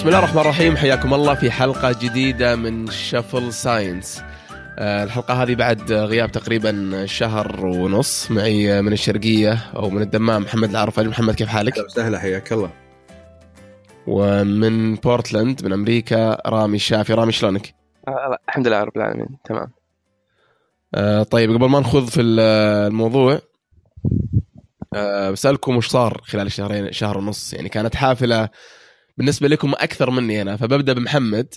بسم الله الرحمن الرحيم. حياكم الله في حلقة جديدة من شفل science آه، الحلقة هذه بعد غياب تقريبا شهر ونص. معي من الشرقية أو من الدمام محمد العرفلي محمد كيف حالك؟ أهلا وسهلا. حياك الله. ومن بورتلاند من أمريكا رامي الشافي رامي شلونك؟ آه، الحمد لله رب العالمين. تمام. آه، طيب قبل ما نخوض في الموضوع بسألكم وش صار خلال الشهرين شهر ونص؟ يعني كانت حافلة بالنسبة لكم أكثر مني أنا فببدأ بمحمد.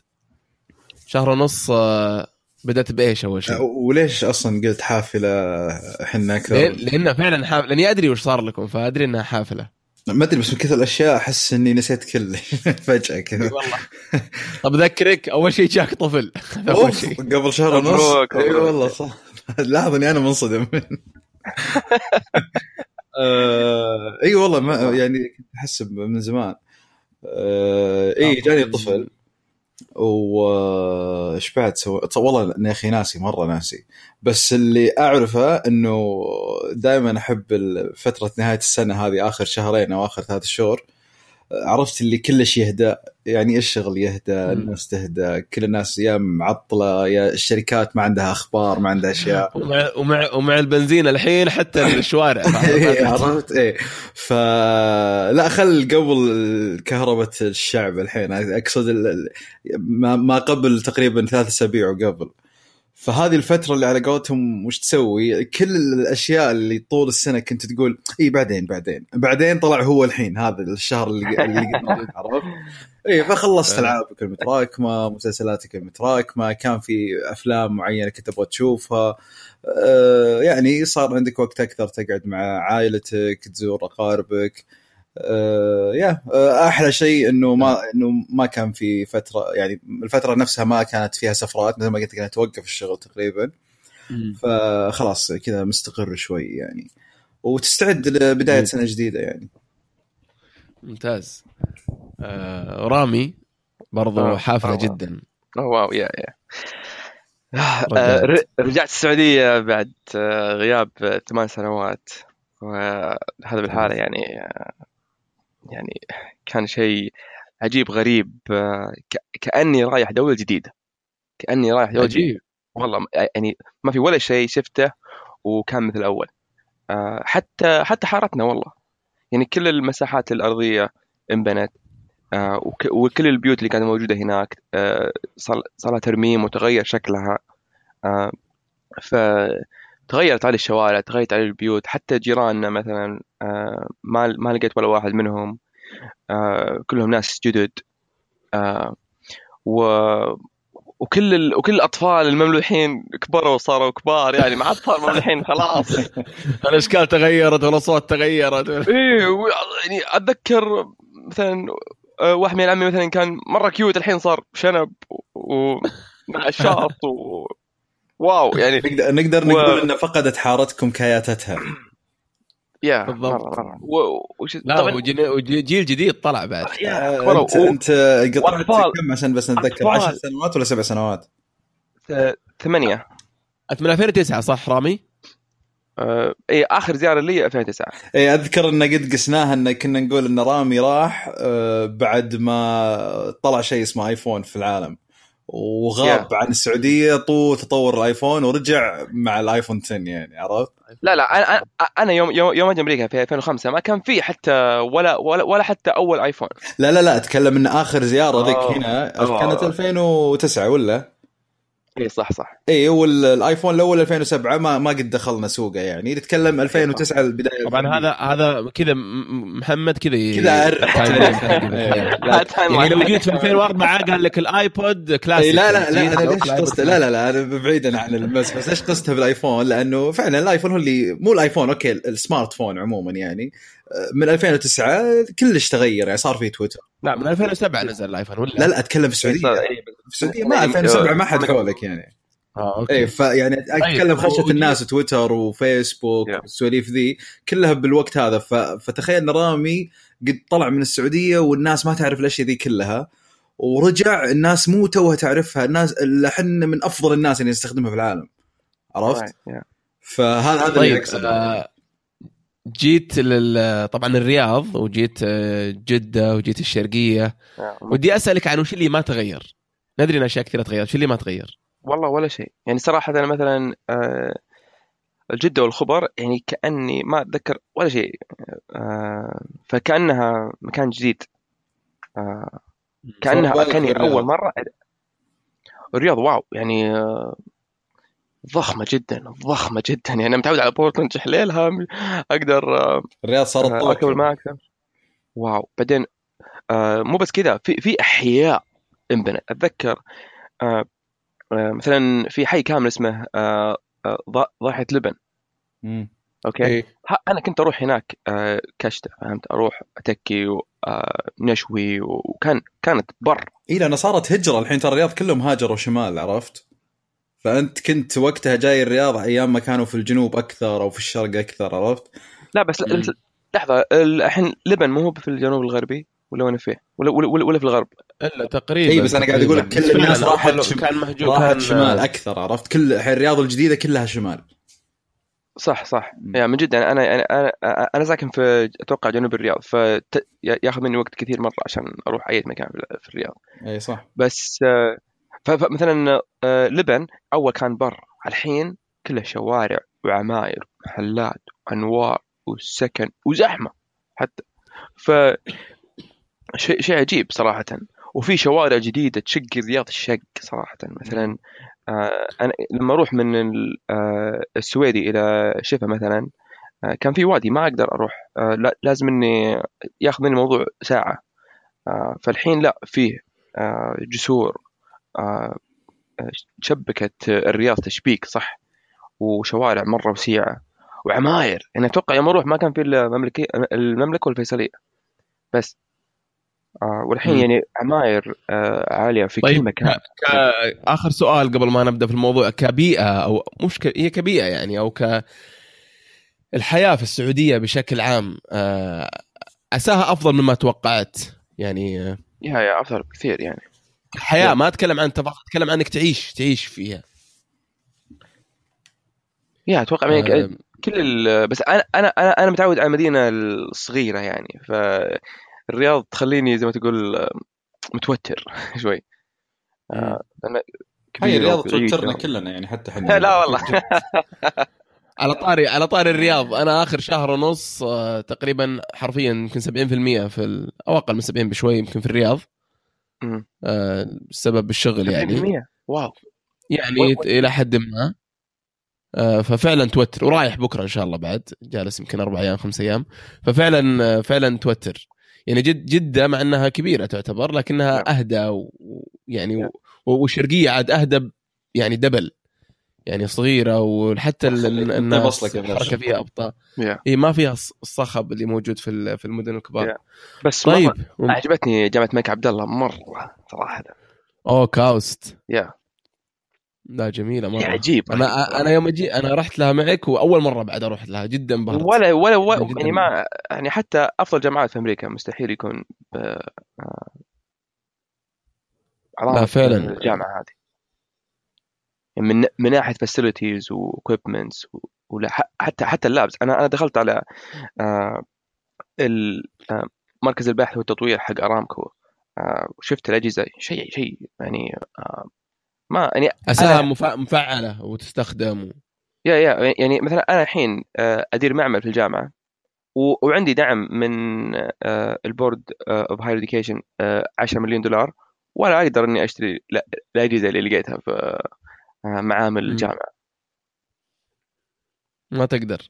شهر ونص آه، بدأت بإيش أول شيء؟ وليش أصلا قلت حافلة حنا أكثر؟ لأنها فعلا حافلة لأني أدري وش صار لكم فأدري إنها حافلة. ما أدري بس من كثر الأشياء أحس إني نسيت كل فجأة كذا. والله. طب أذكرك أول شيء جاك طفل. أوف، شيء. قبل شهر ونص. إي. والله صح. لاحظ اني أنا منصدم. آه، إي والله ما يعني كنت احسب من زمان. اي جاني طفل. وإيش بعد سوى؟ والله يا أخي ناسي مرة ناسي. بس اللي أعرفه إنه دائما أحب فترة نهاية السنة هذه آخر شهرين أو آخر ثلاث شهور عرفت اللي كلش يهدى يعني الشغل يهدى الناس تهدى كل الناس يا معطلة يا الشركات ما عندها أخبار ما عندها أشياء. ومع ومع ومع البنزين الحين حتى الشوارع إيه، عرفت؟ إيه. فلا خل قبل كهرباء الشعب الحين أقصد ما قبل تقريبا ثلاث أسابيع وقبل. فهذه الفترة اللي على قولتهم وش تسوي؟ كل الأشياء اللي طول السنة كنت تقول إي بعدين بعدين بعدين طلع هو الحين هذا الشهر اللي اللي عرفت؟ إي فخلصت. ألعابك المتراكمة مسلسلاتك المتراكمة كان في أفلام معينة كنت أبغى تشوفها آه، يعني صار عندك وقت أكثر تقعد مع عائلتك تزور أقاربك آه، يا آه، أحلى شيء إنه ما إنه ما كان في فترة يعني الفترة نفسها ما كانت فيها سفرات مثل ما قلت كانت توقف الشغل تقريبا. فخلاص كذا مستقر شوي يعني. وتستعد لبداية. سنة جديدة يعني. ممتاز. آه رامي برضو آه، حافلة آه. جدا. أوه، واو يا يا. آه، رجعت. السعودية بعد آه، غياب آه، ثمان سنوات. وهذا بالحالة يعني آه، يعني كان شيء عجيب غريب آه، ك- كأني رايح دولة جديدة. كأني رايح جديدة. عجيب. والله م- يعني ما في ولا شيء شفته وكان مثل الأول. آه، حتى حتى حارتنا والله. يعني كل المساحات الأرضية انبنت آه، وك- وكل البيوت اللي كانت موجودة هناك صار لها ترميم وتغير شكلها. آه، فتغيرت على الشوارع تغيرت على البيوت حتى جيراننا مثلا آه، ما ما لقيت ولا واحد منهم آه، كلهم ناس جدد آه، و وكل ال... وكل الأطفال المملوحين كبروا وصاروا كبار يعني مع أطفال مملوحين خلاص. الأشكال تغيرت والاصوات تغيرت. إيه و- يعني أتذكر مثلا واحد من عمي مثلا كان مرة كيوت الحين صار شنب ومع الشاط و... واو يعني نقدر نقدر و- نقول إن فقدت حارتكم كياتتها يا بالضبط. و... وش... لا طبعا وجيل جديد طلع بعد يا آه، انت و... أنت قطعت. كم عشان بس نتذكر أطفال. 10 سنوات ولا سبع سنوات؟ ثمانية انت من 2009 صح رامي؟ آه، إي آخر زيارة لي 2009 إي أذكر إن قد قسناها إن كنا نقول إن رامي راح آه، بعد ما طلع شيء اسمه آيفون في العالم وغاب Yeah. عن السعودية طول تطور الآيفون ورجع مع الآيفون 10 يعني عرفت؟ لا لا أنا أنا يوم يوم يوم أجي أمريكا في 2005 ما كان في حتى ولا ولا, ولا حتى أول آيفون لا لا لا أتكلم ان آخر زيارة ذيك آه. هنا آه. كانت 2009 ولا؟ اي صح صح. اي والايفون الأول 2007 ما ما قد دخلنا سوقه يعني. نتكلم 2009 البداية. طبعا هذا هذا كذا م- م- محمد كذا كذا. إيه. يعني لو جيت في 2004 قال لك الآيبود كلاسيك إيه لا لا لا أنا ليش الآيبود قصته لا لا لا أنا بعيدا عن المس بس ليش قصتها بالآيفون؟ لأنه فعلا الآيفون هو اللي مو الآيفون أوكي ال smart phone عموما يعني. من 2009 كلش تغير يعني صار في تويتر. لا من 2007 نزل الآيفون ولا؟ لا لا أتكلم في السعودية. إيه، في السعودية ما 2007 ما حد حولك يعني. آه أوكي. اي فيعني أتكلم طيب، خشية ودي- الناس تويتر وفيسبوك. والسواليف ذي كلها بالوقت هذا. ف... فتخيل ان رامي قد طلع من السعودية والناس ما تعرف الأشياء ذي كلها ورجع الناس مو توها تعرفها الناس اللي إحنا من أفضل الناس اللي نستخدمها في العالم. عرفت؟ فهذا هذا اللي طيب آه جيت لل... طبعا الرياض وجيت آه، جدة وجيت الشرقية. آه، ودي أسألك عن وش اللي ما تغير؟ ندري إن أشياء كثيرة تغيرت شو اللي ما تغير؟ والله ولا شيء. يعني صراحة أنا مثلا آه، الجدة والخبر يعني كأني ما أتذكر ولا شيء آه، فكأنها مكان جديد. آه، كأني بالرياض. أول مرة الرياض واو. يعني آه، ضخمة جدا ضخمة جدا. يعني أنا متعود على بورتلاند حليلها أقدر آه، الرياض صارت آه، طوكيو الماكسة Wow. بعدين آه مو بس كذا في في أحياء انبنت أتذكر آه آه مثلا في حي كامل اسمه آه آه ضا- ضاحية لبن. مم. أوكي؟ إيه. ها أنا كنت أروح هناك آه كشتة فهمت؟ أروح أتكي ونشوي وكان كانت بر. اي لأن صارت هجرة الحين ترى الرياض كلهم هاجروا شمال عرفت؟ فأنت كنت وقتها جاي الرياض أيام ما كانوا في الجنوب أكثر أو في الشرق أكثر عرفت؟ لا بس. بس لحظة الحين لبن مو هو في الجنوب الغربي ولا وين فيه ولا ولا, ولا, ولا في الغرب إلا تقريبا إي، بس أنا قاعد أقول لك. كل الناس راحت شم- كان محجوب راحت كان شمال أكثر عرفت؟ كل الحين الرياض الجديدة كلها شمال صح صح. يعني من جد أنا أنا أنا أنا, أنا ساكن في أتوقع جنوب الرياض فياخذ مني وقت كثير مرة عشان أروح أي مكان في- الرياض إي صح بس آه، ف- فمثلا آه، لبن أول كان بر. الحين كله شوارع وعماير ومحلات وأنوار وسكن وزحمة حتى. ف شيء شيء عجيب صراحة. وفي شوارع جديدة تشق الرياض الشق صراحة. مثلا آه، أنا لما أروح من آه، السويدي إلى شفا مثلا كان في وادي ما أقدر أروح. لا- لازم إني ياخذ مني الموضوع ساعة. فالحين لا فيه جسور شبكت الرياض تشبيك صح؟ وشوارع مرة وسيعة. وعماير. يعني أتوقع يوم أروح ما كان في المملكه المملكة والفيصلية. بس. آه والحين. يعني عماير آه عالية في كل طيب مكان. ك... ك... آخر سؤال قبل ما نبدأ في الموضوع. كبيئة أو مش ك... هي كبيئة يعني أو ك الحياة في السعودية بشكل عام آه، أساها أفضل مما توقعت؟ يعني آه، يا يا أفضل بكثير يعني. الحياة ما أتكلم عن تفاصيل أتكلم عن إنك تعيش تعيش فيها. يا أتوقع يعني آه، كل ال... بس أنا أنا أنا أنا متعود على المدينة الصغيرة يعني فالرياض تخليني زي ما تقول آه، متوتر شوي. آه، هاي كبيرة الرياض. توترنا كلنا يعني حتى إحنا. لا والله. على طاري على طاري الرياض أنا آخر شهر ونص آه، تقريبا حرفيا يمكن 70% في ال... أو أقل من 70 بشوي يمكن في الرياض. آه، بسبب الشغل يعني. 70% واو. يعني و- و- إلى حد ما. آه، ففعلا توتر. ورايح بكرة إن شاء الله بعد. جالس يمكن أربع أيام خمس أيام. ففعلا آه، فعلا توتر. يعني جد جدة مع إنها كبيرة تعتبر لكنها نعم. أهدى ويعني نعم. والشرقيه عاد أهدى يعني دبل. يعني صغيرة وحتى الناس. الحركه فيها ابطا يا. اي ما فيها الص- الصخب اللي موجود في في المدن الكبار يا. بس طيب طيب عجبتني جامعة الملك عبد الله مرة صراحة أوه كاوست يا لا جميلة مرة عجيب أنا أنا يوم أجي أنا رحت لها معك وأول مرة بعد أروح لها جدا انبهرت ولا ولا, ولا. يعني ما يعني حتى أفضل جامعات في أمريكا مستحيل يكون ب آه، لا، فعلاً. الجامعة هذه من من ناحية facilities و equipments ح- حتى حتى ال labs أنا أنا دخلت على آه، آه، مركز البحث والتطوير حق ارامكو آه، وشفت الأجهزة. شيء شيء يعني ما يعني أساها مفعلة وتستخدم. يا يا يعني مثلا أنا الحين أدير معمل في الجامعة وعندي دعم من ال Board of Higher Education 10 مليون دولار ولا أقدر إني أشتري لا- الاجهزه اللي لقيتها في معامل مم. الجامعة. ما تقدر.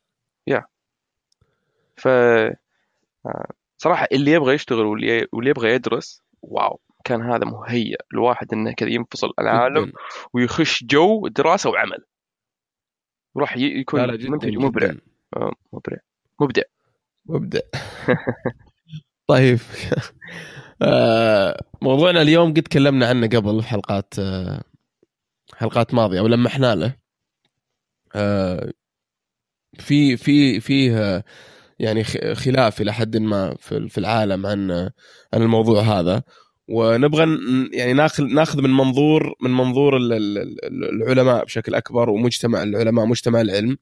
ف آه، صراحة اللي يبغى يشتغل واللي واللي يبغى يدرس wow كان هذا مهيأ الواحد إنه كذا ينفصل العالم. ويخش جو دراسة وعمل. وراح يكون لا لا جدا منتج مبدع. آه، مبدع. مبدع. مبدع. طيب. آه، موضوعنا اليوم قد تكلمنا عنه قبل في حلقات آه، حلقات ماضية أو لمحنا له. آه، في في فيه يعني خلاف إلى حد ما في العالم عن عن الموضوع هذا. ونبغى يعني ناخذ ناخذ من منظور من منظور ال- ال- ال- العلماء بشكل أكبر ومجتمع العلماء مجتمع العلم.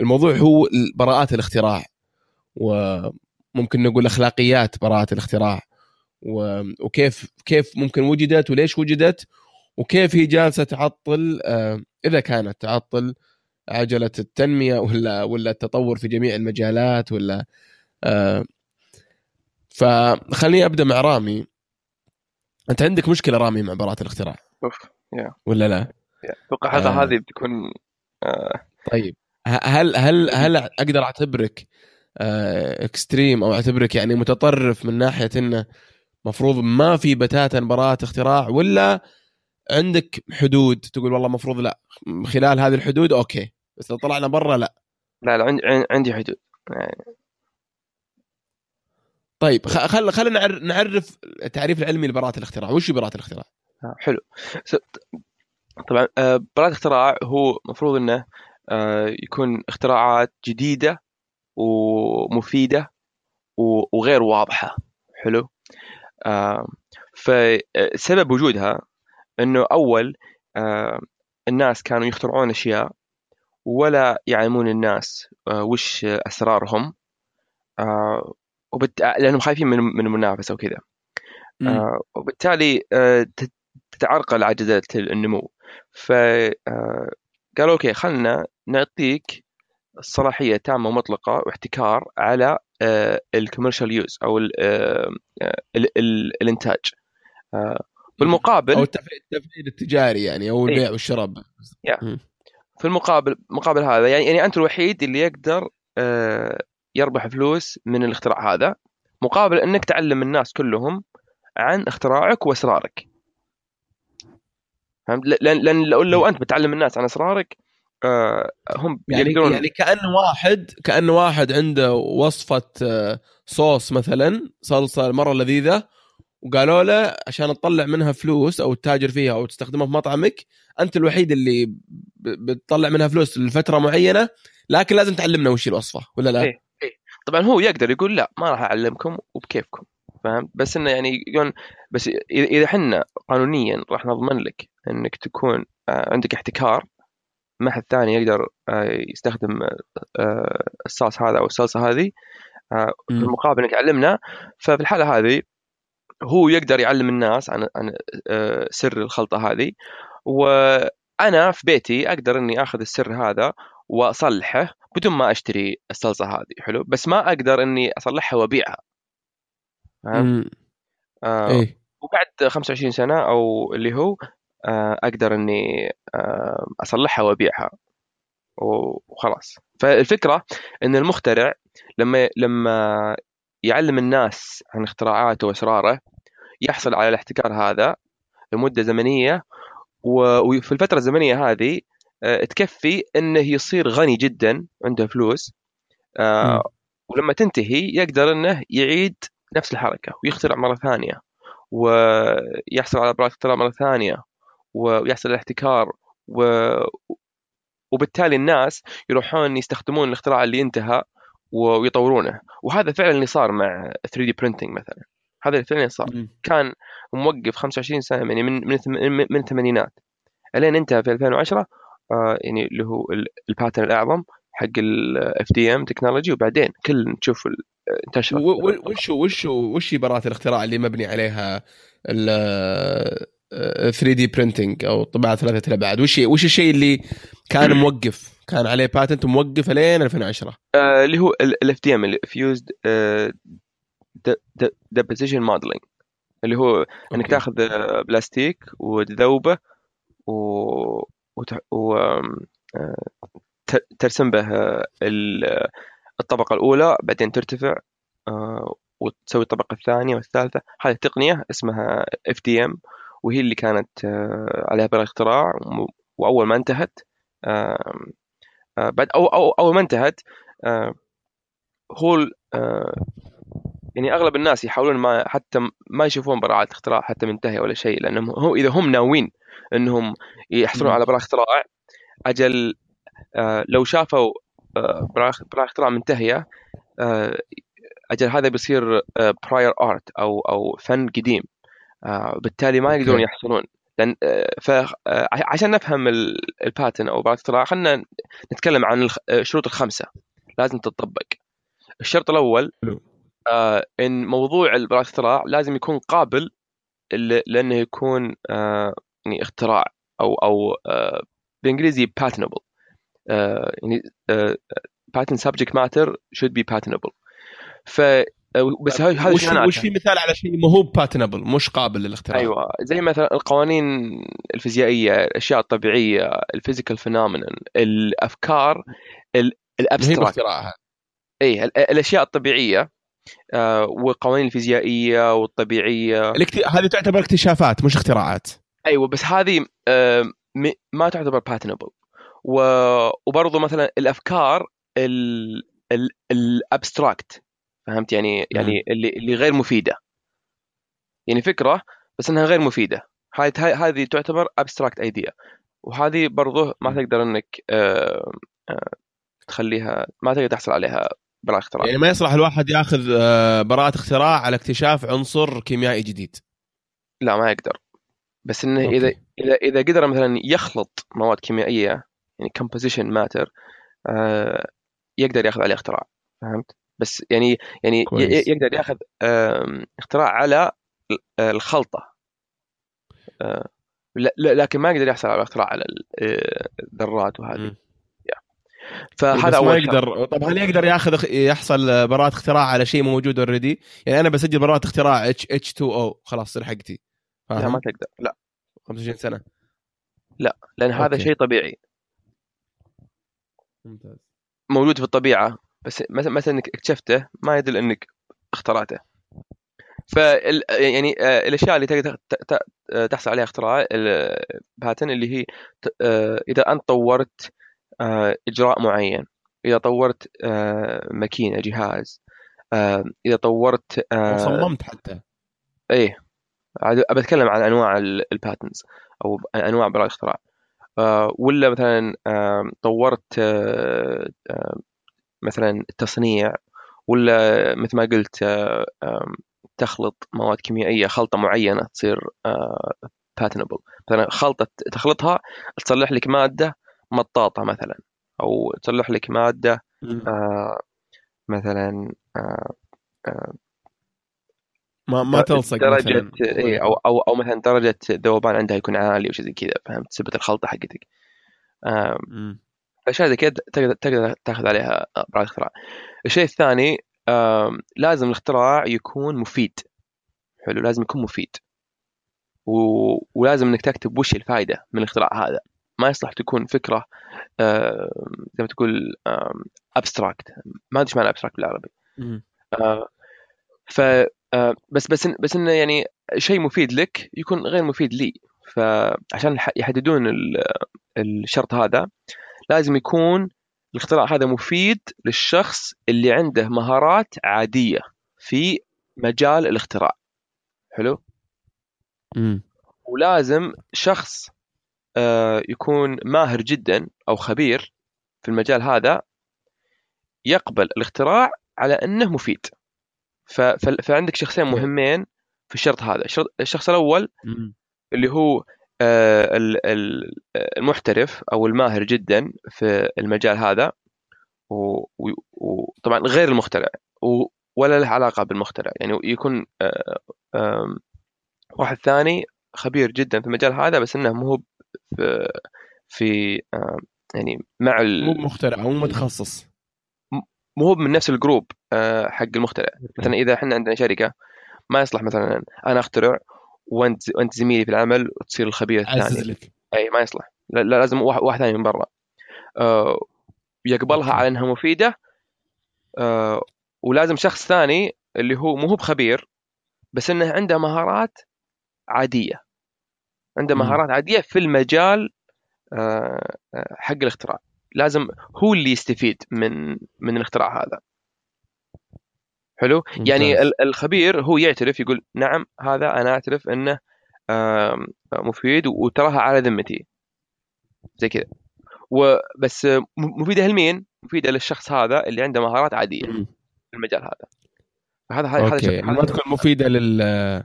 الموضوع هو براءات الاختراع. وممكن نقول أخلاقيات براءه الاختراع. وكيف كيف ممكن وجدت وليش وجدت وكيف هي جالسة تعطل آه، إذا كانت تعطل عجلة التنمية ولا ولا التطور في جميع المجالات ولا آه، فخليني أبدأ مع رامي. أنت عندك مشكلة رامي مع براءه الاختراع؟ أوف ولا لا؟ أتوقع الحلقة آه. هذه بتكون آه، طيب. هل هل هل أقدر أعتبرك آه، extreme أو أعتبرك يعني متطرف من ناحية إنه مفروض ما في بتاتا براءة اختراع ولا عندك حدود؟ تقول والله مفروض لا. خلال هذه الحدود أوكي. بس لو طلعنا برا لا. لا لا عندي عندي حدود. طيب خل خلينا نعر- نعرف التعريف العلمي لبراءة الاختراع. وش هي براءة الاختراع؟ آه، حلو. طبعا آه، براءة الاختراع هو مفروض إنه آه، يكون اختراعات جديدة ومفيدة وغير واضحة. حلو؟ فسبب وجودها إنه أول آه، الناس كانوا يخترعون أشياء ولا يعلمون الناس آه، وش أسرارهم آه، وبالت... لأنهم خايفين من من المنافسة وكذا. وبالتالي تت- تتعرقل عجله النمو. فقالوا أوكي خلنا نعطيك الصلاحيه تامة ومطلقة واحتكار على ال commercial use أو ال- آه، ال- ال- الإنتاج. بالمقابل أو التف- التفعيل التجاري يعني أو إيه. البيع والشراء. في المقابل مقابل هذا. يعني يعني أنت الوحيد اللي يقدر آه، يربح فلوس من الاختراع هذا. مقابل إنك تعلم الناس كلهم عن اختراعك وأسرارك. فهمت؟ لأن لأن لو, لو أنت بتعلم الناس عن أسرارك آه، هم يعني يقدرون يعني كأن واحد كأن واحد عنده وصفة آه، صوص مثلا صلصة مره لذيذة وقالوا له عشان تطلع منها فلوس أو تتاجر فيها أو تستخدمها في مطعمك أنت الوحيد اللي بتطلع منها فلوس لفترة معينة لكن لازم تعلمنا وش الوصفة ولا لا؟ إيه. طبعا هو يقدر يقول لا ما راح أعلمكم وبكيفكم فهمت بس إنه يعني يقول بس إذا إحنا قانونيا راح نضمن لك إنك تكون آه، عندك احتكار ما حد ثاني يقدر آه، يستخدم آه، الصوص هذا أو الصلصة هذه في. المقابل إنك علمنا ففي الحالة هذه هو يقدر يعلم الناس عن عن آه، سر الخلطة هذه. وأنا في بيتي أقدر إني آخذ السر هذا وأصلحه بدون ما أشتري الصلصة هذه حلو؟ بس ما أقدر إني أصلحها وأبيعها؟ مم. آه إيه. وبعد 25 سنة أو اللي هو آه أقدر إني آه أصلحها وأبيعها. وخلاص. فالفكرة إن المخترع لما لما يعلم الناس عن اختراعاته واسراره يحصل على الاحتكار هذا لمدة زمنية و- وفي الفترة الزمنية هذه آه، تكفي إنه يصير غني جدا عنده فلوس. آه، ولما تنتهي يقدر إنه يعيد نفس الحركة ويخترع مرة ثانية ويحصل على براءه اختراع مرة ثانية ويحصل الاحتكار و... وبالتالي الناس يروحون يستخدمون الاختراع اللي انتهى ويطورونه. وهذا فعلا اللي صار مع 3 دي برينتنج مثلا. هذا اللي فعلا صار. مم. كان موقف 25 سنة يعني من من من الثمانينات. الين انتهى في 2010 آه يعني اللي هو ال- ال patent الأعظم حق ال FDM technology وبعدين كل و- و- وش وش وش هي براءة الاختراع اللي مبني عليها ال 3D printing أو طباعة ثلاثة الابعاد وش وش الشيء اللي كان موقف؟ كان عليه patent موقف لين 2010 آه اللي هو ال FDM fused deposition modeling اللي هو إنك أوكي. تاخذ آه، بلاستيك وتذوبه و, وت... و... آه، ترسم به ال- الطبقة الأولى بعدين ترتفع وتسوي الطبقة الثانية والثالثة. هذه التقنية اسمها FDM وهي اللي كانت عليها براءة اختراع وم- وأول ما انتهت بعد أو أو أول ما انتهت آه، هو آه، يعني أغلب الناس يحاولون ما حتى ما يشوفون براءة اختراع حتى منتهية ولا شيء لأنهم هو إذا هم ناويين إنهم يحصلون. على براءة اختراع أجل آه، لو شافوا آه، براءة براءة اختراع منتهية آه، أجل هذا بيصير براير ارت أو أو فن قديم آه، بالتالي ما يقدرون. يحصلون لأن فعشان نفهم ال- الباتن أو براءة اختراع خلينا نتكلم عن الخ- آه، الشروط الخمسة. لازم تتطبق. الشرط الأول. آه إن موضوع الاختراع لازم يكون قابل لأنه يكون آه يعني اختراع أو أو آه بالإنجليزي patentable آه يعني آه patent subject matter should be patentable ف آه، بس هذا هذا وش؟ وش في مثال على شيء ما هو patentable مش قابل للاختراع؟ أيوه زي مثلا القوانين الفيزيائية الأشياء الطبيعية ال physical phenomena الأفكار ال abstract. اي ال- الأشياء الطبيعية آه، والقوانين الفيزيائية والطبيعية. الاكت... هذه تعتبر اكتشافات مش اختراعات. أيوه بس هذه آه، م- ما تعتبر patentable وبرضه مثلا الأفكار ال abstract. فهمت؟ يعني يعني اللي اللي غير مفيدة. يعني فكرة بس إنها غير مفيدة. هاي هاي- هذه تعتبر abstract idea وهذه برضه ما مم. تقدر إنك آه، آه، تخليها ما تقدر تحصل عليها براءة اختراع. يعني ما يصلح الواحد ياخذ آه، براءة اختراع على اكتشاف عنصر كيميائي جديد. لا ما يقدر. بس إنه okay. اذا إذا إذا قدر مثلا يخلط مواد كيميائية يعني composition matter آه يقدر ياخذ عليه اختراع. فهمت؟ بس يعني يعني كويس. يقدر ياخذ اختراع على ال- الخلطة آه لا- لا- لكن ما يقدر يحصل على اختراع على آه، الذرات وهذه. فهذا بس ما. يقدر طب هل يقدر ياخذ يحصل براءة اختراع على شيء موجود already؟ يعني أنا بسجل براءة اختراع H H 2 أو خلاص تصير حقتي لا؟ ما تقدر لا 25 سنة لأن هذا okay. شيء طبيعي ممتاز موجود في الطبيعة بس مثلا مثلا إنك اكتشفته ما يدل إنك اخترعته. فال يعني آه، الأشياء اللي تقدر ت- تحصل عليها اختراع ال patent اللي هي آه، إذا أنت طورت آه، إجراء معين إذا طورت آه، ماكينة جهاز آه، إذا طورت آه، وصممت حتى. إيه. بتكلم عن أنواع الباتنز أو أنواع براءة الاختراع. آه، ولا مثلا آه، طورت آه، آه، مثلا التصنيع ولا مثل ما قلت آه، تخلط مواد كيميائية خلطة معينة تصير باتنبل مثلا خلطة تخلطها تصلح لك مادة مطاطة مثلا أو تصلح لك مادة آه، مثلا آه، ما ما تلصق مثلا. إيه أو أو أو مثلا درجة ذوبان عندها يكون عالي أو شيء زي كذا فهمت؟ تثبت الخلطة حقتك. الاشياء زي كذا تقدر تقدر تاخذ عليها براءة اختراع. الشيء الثاني لازم الاختراع يكون مفيد. حلو لازم يكون مفيد. و... ولازم انك تكتب وش الفائده من الاختراع هذا. ما يصلح تكون فكرة زي ما تقول abstract ما أدري إيش معنى abstract بالعربي. آه، ف آه، بس بس بس انه يعني شيء مفيد لك يكون غير مفيد لي فعشان يح- يحددون ال- الشرط هذا لازم يكون الاختراع هذا مفيد للشخص اللي عنده مهارات عادية في مجال الاختراع حلو مم. ولازم شخص آه، يكون ماهر جدا أو خبير في المجال هذا يقبل الاختراع على إنه مفيد فعندك شخصين. مهمين في الشرط هذا الشرط- الشخص الأول. اللي هو المحترف أو الماهر جدا في المجال هذا وطبعا غير المخترع ولا له علاقة بالمخترع. يعني يكون آه، واحد ثاني خبير جدا في المجال هذا بس إنه مو في في يعني مع ال- مو مخترع مو متخصص. مو هو من نفس الجروب آه، حق المخترع. مثلا إذا إحنا عندنا شركة ما يصلح مثلا أنا أخترع وانت وانت زميلي في العمل وتصير الخبير الثاني. لك. أي ما يصلح. لا لا، لازم واحد, واحد ثاني من برا. آه، يقبلها. على إنها مفيدة. آه، ولازم شخص ثاني اللي هو مو هو بخبير بس إنه عنده مهارات عادية. عنده. مهارات عادية في المجال آه، آه، حق الاختراع. لازم هو اللي يستفيد من من الاختراع هذا. حلو؟ يعني ممتاز. ال- الخبير هو يعترف يقول نعم هذا أنا أعترف إنه مفيد وتراها على ذمتي. زي كذا. وبس مفيدة لمين؟ مفيدة للشخص هذا اللي عنده مهارات عادية. في المجال هذا. فهذا هذا هذا شيء- ما هذا تكون مفيدة لل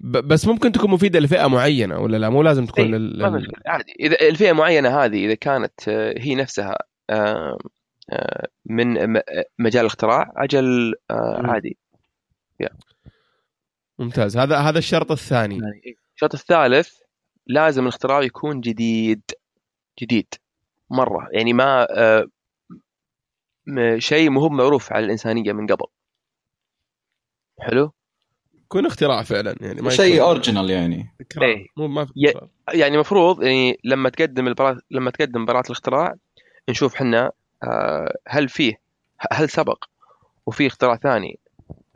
بس ممكن تكون مفيدة لفئة معينة ولا لا؟ مو لازم تكون إيه، لل... ما عادي. إذا الفئة معينة هذه إذا كانت آه، هي نفسها من م- مجال الاختراع أجل آه،. عادي. ممتاز. هذا هذا الشرط الثاني. يعني الشرط الثالث لازم الاختراع يكون جديد. جديد. مرة. يعني ما آه، شيء مو هو معروف على الإنسانية من قبل. حلو؟ يكون اختراع فعلا يعني ما شيء يكون اوريجينال يعني. إيه. مو ما في. يعني المفروض يعني لما تقدم البراءة لما تقدم براءة الاختراع نشوف حنا آه، هل فيه هل سبق وفي اختراع ثاني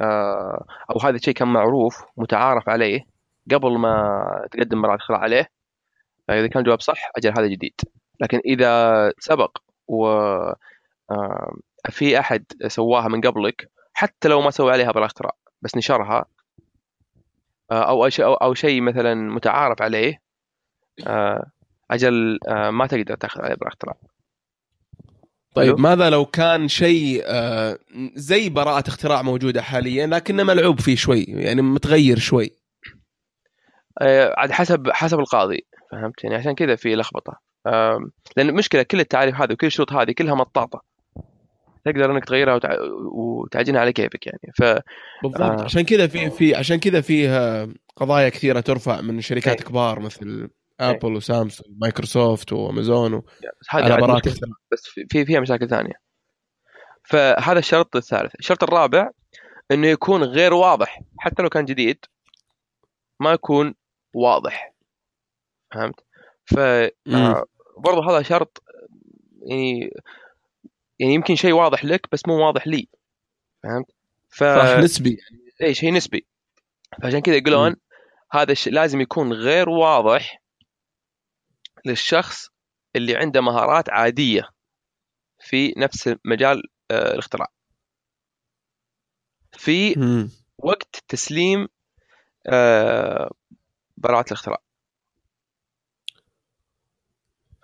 آه، أو هذا الشيء كان معروف متعارف عليه قبل ما تقدم براءة الاختراع عليه آه، إذا كان الجواب صح أجل هذا جديد. لكن إذا سبق و آه، في أحد سواها من قبلك حتى لو ما سوى عليها براءة اختراع بس نشرها آه، أو أو شيء مثلا متعارف عليه آه، أجل آه، ما تقدر تاخذ عليه براءة اختراع. طيب. ماذا لو كان شيء آه، زي براءة اختراع موجودة حاليا لكنه ملعوب فيه شوي يعني متغير شوي آه، عاد حسب حسب القاضي فهمت يعني عشان كذا في لخبطة آم، لأن المشكلة كل التعاريف هذه وكل الشروط هذه كلها مطاطة تقدر إنك تغيرها وتع... وتعجنها على كيفك يعني ف بالضبط آه. عشان كذا في في عشان كذا فيه قضايا كثيرة ترفع من شركات إيه. كبار مثل ابل وسامسونج ومايكروسوفت وأمازون و... بس هذه بس في- في فيها مشاكل ثانية. فهذا الشرط الثالث. الشرط الرابع إنه يكون غير واضح. حتى لو كان جديد ما يكون واضح. فهمت؟ ف. آه، برضو هذا شرط يعني يعني يمكن شيء واضح لك بس مو واضح لي. فهمت؟ ف نسبي. اي شيء نسبي. فعشان كذا يقولون هذا الشيء لازم يكون غير واضح للشخص اللي عنده مهارات عادية في نفس مجال آه، الاختراع. في. وقت تسليم آه، براءة الاختراع.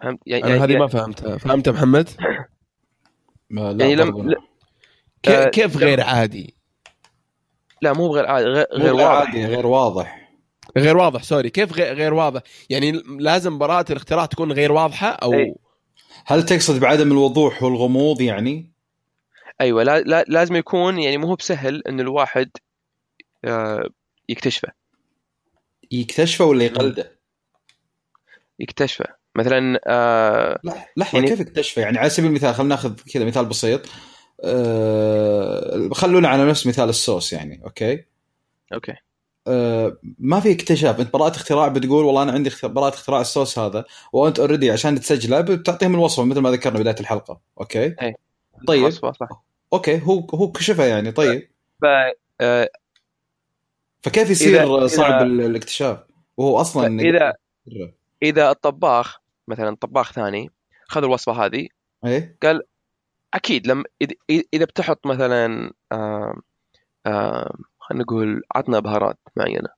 فهمت؟ يعني أنا هذه يعني- ما فهمتها. فهمتها محمد؟ ما لا يعني لم آه، كيف غير عادي؟ لا مو غير عادي غير, غير واضح. عادي غير واضح. غير واضح سوري كيف غير, غير واضح يعني لازم براءة الاختراع تكون غير واضحة أو إيه. هل تقصد بعدم الوضوح والغموض يعني؟ أيوه لا, لا لازم يكون يعني مو هو بسهل ان الواحد آه، يكتشفه يكتشفه ولا يقلده؟ يكتشفه مثلا آه، لحظة يعني- كيف اكتشفه؟ يعني على سبيل المثال خلينا ناخذ كذا مثال بسيط أه خلونا على نفس مثال الصوص يعني okay؟ okay ما في اكتشاف. انت براءة اختراع بتقول والله أنا عندي براءة اختراع الصوص هذا وأنت already عشان تسجله بتعطيهم الوصفة مثل ما ذكرنا بداية الحلقة. okay؟ طيب. وصفة، صح okay. هو هو كشفها يعني. طيب. ف آه، فكيف يصير إذا- صعب إذا- ال- الاكتشاف؟ وهو أصلا اذا إذا الطباخ مثلا طباخ ثاني خذ الوصفة هذه إيه. أكيد لما إذا بتحط مثلا آم، آم، خلينا نقول عطنا بهارات معينة.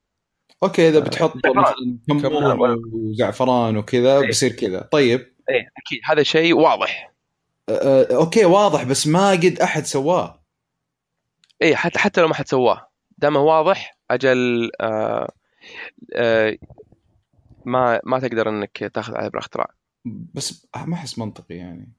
okay إذا بتحط زعفران. مثلا كمون. وزعفران وكذا إيه. بيصير كذا. طيب. إيه أكيد. هذا شيء واضح. أه، okay واضح بس ما قد أحد سواه. إيه حتى حتى لو ما حد سواه. دامه واضح أجل آه آه ما ما تقدر إنك تاخذ عليه بالاختراع. بس ما أحس منطقي يعني.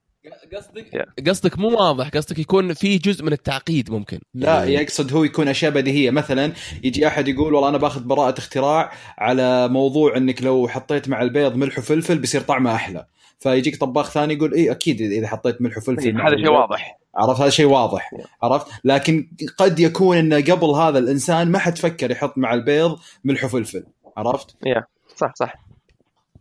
قصدك قصدك مو واضح قصدك يكون في جزء من التعقيد ممكن. لا يعني يقصد هو يكون أشياء بديهية. مثلا يجي أحد يقول والله أنا باخذ براءة اختراع على موضوع إنك لو حطيت مع البيض ملح وفلفل بيصير طعمه أحلى. فيجيك طباخ ثاني يقول اي أكيد إذا حطيت ملح وفلفل مع هذا شيء. واضح. عرفت؟ هذا شيء واضح. عرفت؟ لكن قد يكون إنه قبل هذا الإنسان ما حد فكر يحط مع البيض ملح وفلفل. عرفت؟ صح صح.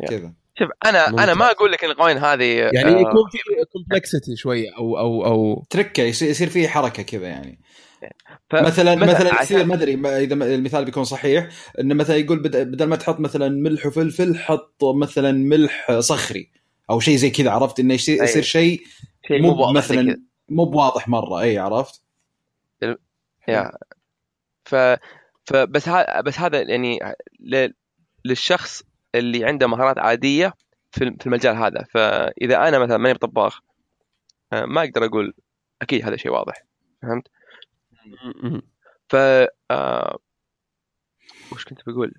كذا. شوف أنا ممتاز. أنا ما أقول لك إن القوانين هذه يعني آه، يكون في كومبلكسيتي شوية أو أو أو تركة يصير يصير فيه حركة كذا يعني. ف- مثلا مثلاً يصير ما أدري إذا المثال بيكون صحيح إنه مثلا يقول بد- بدل ما تحط مثلا ملح وفلفل حط مثلا ملح صخري أو شيء زي كذا عرفت؟ إنه يصير, أي. يصير شيء مو. مثلا مو بواضح مرة. اي عرفت؟ يا. ف فبس ها... بس هذا يعني ل... للشخص اللي عنده مهارات عادية في المجال هذا. فإذا أنا مثلا ماني طباخ آه، ما أقدر أقول أكيد هذا شيء واضح. فهمت؟ ف آه... وش كنت بقول؟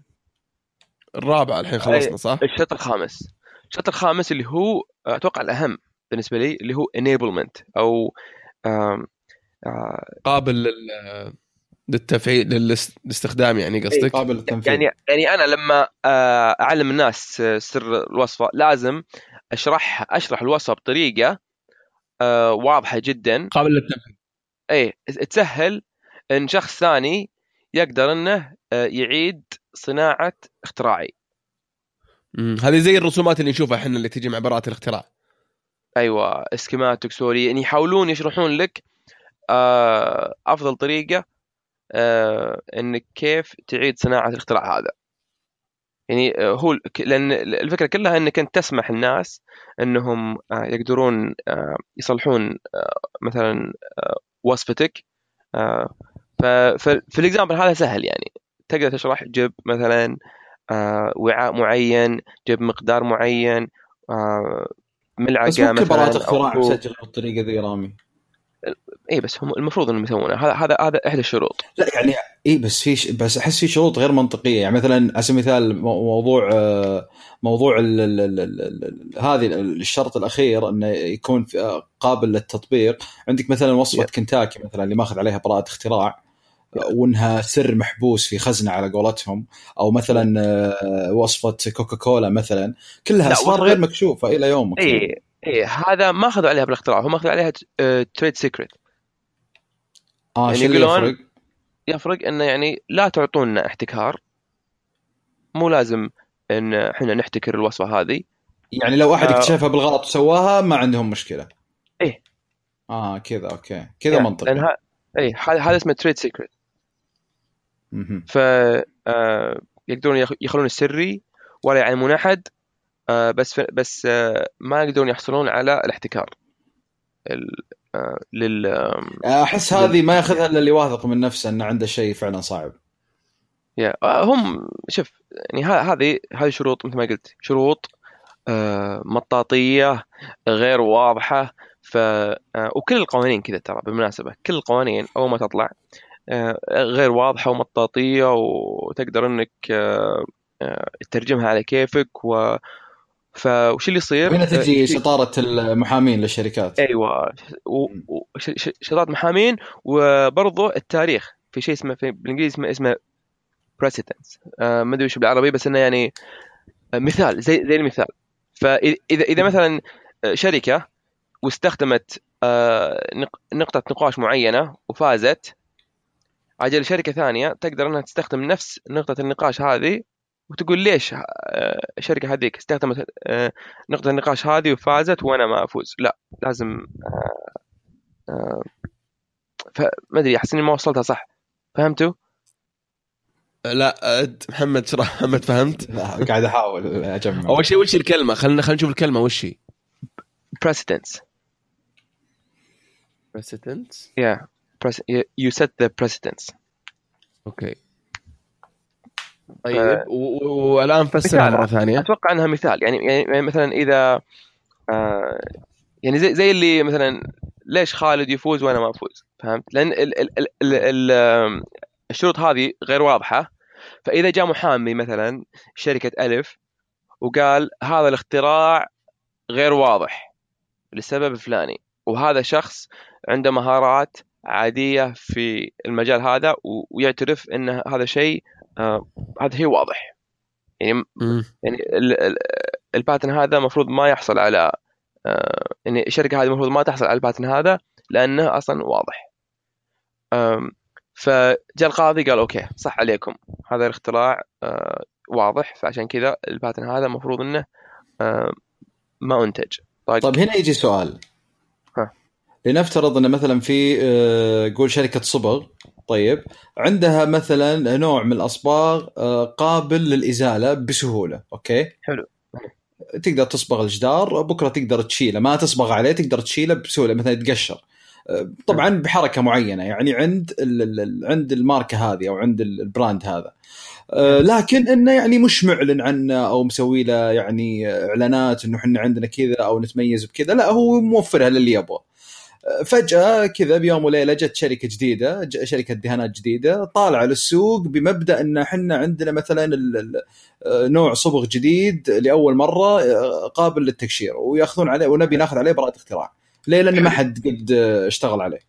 الرابعه الحين خلصنا صح؟ الشرط الخامس. الشرط الخامس اللي هو أتوقع الأهم بالنسبة لي اللي هو enablement أو آم، آه، قابل لل للتفعيل للاس- للاستخدام يعني إيه، قصدك؟ قابل للتنفيذ. يعني يعني أنا لما آه، أعلم الناس آه، سر الوصفة لازم أشرح أشرح الوصفة بطريقة آه، واضحة جدا. قابل للتنفيذ. إيه تسهل إن شخص ثاني يقدر إنه يعيد صناعة اختراعي. مم. هذه زي الرسومات اللي نشوفها إحنا اللي تجي مع براءة الاختراع. أيوه schematic sorry يعني يحاولون يشرحون لك أفضل طريقة انك كيف تعيد صناعة الاختراع هذا. يعني آه، هو لأن الفكرة كلها انك انت تسمح الناس إنهم آه، يقدرون آه، يصلحون آه، مثلا آه، وصفتك. آه، ف- ف- في ال example هذا سهل يعني. تقدر تشرح جيب مثلا آه، وعاء معين جيب مقدار معين آه، ملعقة بس مثلا كبراءة أو اختراع كوب. مسجل بالطريقة ذي رامي. اي بس هم المفروض إنهم يسوونه. هذا هذا هذا إحدى الشروط. لا يعني اي بس في ش... بس أحس في شروط غير منطقية. يعني مثلا على سبيل المثال مو- موضوع آه، موضوع ال... ال... ال... ال... ال... هذه ال- الشرط الأخير إنه يكون في- آه، قابل للتطبيق. عندك مثلا وصفة كنتاكي مثلا اللي ماخذ عليها براءة اختراع وإنها سر محبوس في خزنة على قولتهم. أو مثلا آه، وصفة كوكاكولا مثلا. كلها أسرار غير مكشوفة إلى يومك. اي اي هذا ما أخذوا عليها بالاختراع هم أخذوا عليها trade secret آه يعني شو اللي يقولون- يفرق؟ يفرق إنه يعني لا تعطونا احتكار مو لازم إن إحنا نحتكر الوصفة هذه يعني لو أحد آه. اكتشفها بالغلط وسواها ما عندهم مشكلة إيه. آه كذا okay كذا يعني منطقي لأن ه- اي هذا هذا اسمه trade secret. ف آه، يقدرون يخ- يخلون السري ولا يعلمون أحد آه، بس ف- بس آه، ما يقدرون يحصلون على الاحتكار. ال- آه، لل أحس هذه ما يأخذها إلا اللي واثق من نفسه إنه عنده شيء فعلا صعب. yeah آه، هم شوف يعني هذه هذه شروط مثل ما قلت شروط آه، مطاطية غير واضحة ف آه، وكل القوانين كذا ترى بالمناسبة كل القوانين أول ما تطلع آه، غير واضحة ومطاطية وتقدر إنك آه، آه، تترجمها على كيفك و فوش اللي يصير؟ هنا آه، تجي شطارة المحامين للشركات. أيوه. و- و- ش- ش- شطات محامين وبرضه التاريخ. في شيء اسمه في بالإنجليزي اسمه اسمه بريسيدنس آه ما أدري وش بالعربي بس إنه يعني آه، مثال زي زي المثال. فاذا اذا مثلا شركة واستخدمت آه، نق- نقطة نقاش معينة وفازت عجل شركة ثانية تقدر إنها تستخدم نفس نقطة النقاش هذه وتقول ليش آه، الشركة هذيك استخدمت آه، نقطة النقاش هذه وفازت وأنا ما أفوز. لا لازم آه، آه، فما أدري أحس إني ما وصلتها صح. فهمتوا؟ لا آه، محمد شرح محمد فهمت؟ لا قاعد أحاول أجمع. أول شيء وش الكلمة. خلينا خلينا نشوف الكلمة. وش هي؟ Precedence precedence yeah. Pres- you set the precedence أوكي طيب و- والآن فسرها. مرة ثانية. أتوقع إنها مثال. يعني يعني مثلا إذا آه يعني زي زي اللي مثلا ليش خالد يفوز وأنا ما أفوز فهمت؟ لأن ال ال ال ال آم، الشروط هذه غير واضحة. فإذا جاء محامي مثلا شركة ألف وقال هذا الاختراع غير واضح للسبب الفلاني وهذا شخص عنده مهارات عادية في المجال هذا ويعترف إن هذا شيء آه هذا شيء واضح. يعني. يعني ال- ال- ال patent هذا المفروض ما يحصل على آه، يعني الشركة هذه المفروض ما تحصل على ال patent هذا لأنه أصلا واضح. فجاء القاضي قال okay صح عليكم. هذا الاختراع آه، واضح. فعشان كذا ال patent هذا المفروض إنه آه، ما أنتج. طيب. طيب هنا يجي سؤال. ها. لنفترض إن مثلا في قول شركة صبغ طيب. عندها مثلا نوع من الأصباغ آه، قابل للإزالة بسهولة okay؟ حلو. تقدر تصبغ الجدار بكرة تقدر تشيله ما تصبغ عليه تقدر تشيله بسهولة مثلا يتقشر. آه، طبعا بحركة معينة يعني عند عند الماركة هذه أو عند ال- ال brand هذا. آه، لكن إنه يعني مش معلن عنه أو مسوي له يعني إعلانات إنه إحنا عندنا كذا أو نتميز بكذا لا هو موفرها للي يبغى. فجأة كذا بيوم وليلة جت شركة جديدة شركة دهانات جديدة طالعة للسوق بمبدأ إن إحنا عندنا مثلا آه، نوع صبغ جديد لأول مرة آه، قابل للتقشير ويأخذون عليه ونبي ناخذ عليه براءة اختراع. ليه لأن ما حد قد اشتغل عليه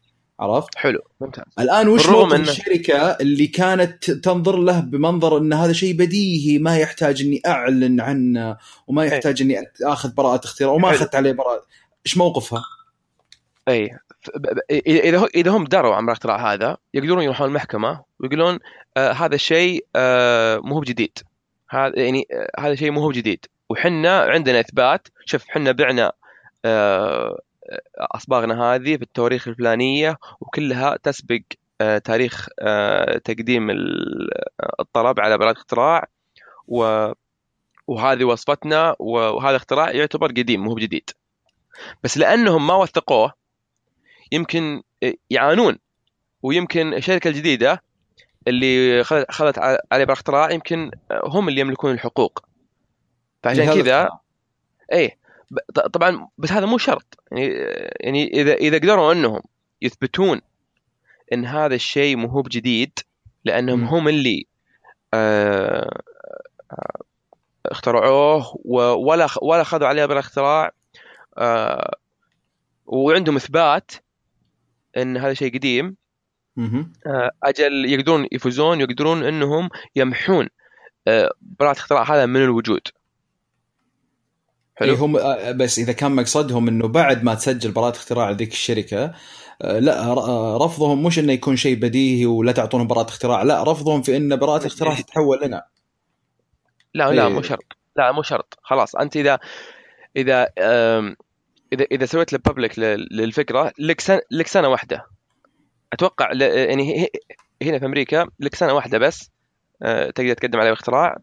عرفت؟ حلو ممتاز. الآن وش موقف إنه- الشركة اللي كانت تنظر له بمنظر إن هذا شيء بديهي ما يحتاج إني أعلن عنه وما يحتاج إني آخذ براءة اختراع وما. أخذت عليه براءة. إيش موقفها؟ إي إذا إذا هم دروا عن الاختراع هذا يقدرون يروحون المحكمة ويقولون آه هذا الشيء آه مو هو بجديد. هذا يعني آه هذا شيء مو هو بجديد. وحنا عندنا إثبات شوف حنا بعنا آه أصباغنا هذه في التواريخ الفلانية وكلها تسبق آه تاريخ آه تقديم ال- الطلب على براءه اختراع. و وهذه وصفتنا وهذا اختراع يعتبر قديم مو بجديد. بس لأنهم ما وثقوه يمكن يعانون. ويمكن الشركة الجديدة اللي خذت عليه براءه اختراع يمكن هم اللي يملكون الحقوق. فعشان كذا ط- طبعا بس هذا مو شرط. يعني يعني اذا إذا قدروا أنهم يثبتون إن هذا الشيء مو هو بجديد لأنهم مم. هم اللي آه آه اخترعوه ولا ولا اخذوا عليه براءه اختراع آه وعندهم إثبات إن هذا شيء قديم. آه، أجل يقدرون يفوزون يقدرون إنهم يمحون آه، براءة اختراع هذا من الوجود. حلو. إيه هم آه، بس إذا كان مقصدهم إنه بعد ما تسجل براءة اختراع ذيك الشركة لا رفضهم مش إنه يكون شيء بديهي ولا تعطونهم براءة اختراع لا رفضهم في إن براءة اختراع تتحول لنا. لا لا إيه. مو شرط. لا مو شرط. خلاص أنت إذا إذا اذا إذا سويت الببليك للفكرة لك سنه لك سنة واحدة. أتوقع ل- يعني هنا في أمريكا لك سنة واحدة بس آه، تقدر تقدم عليه اختراع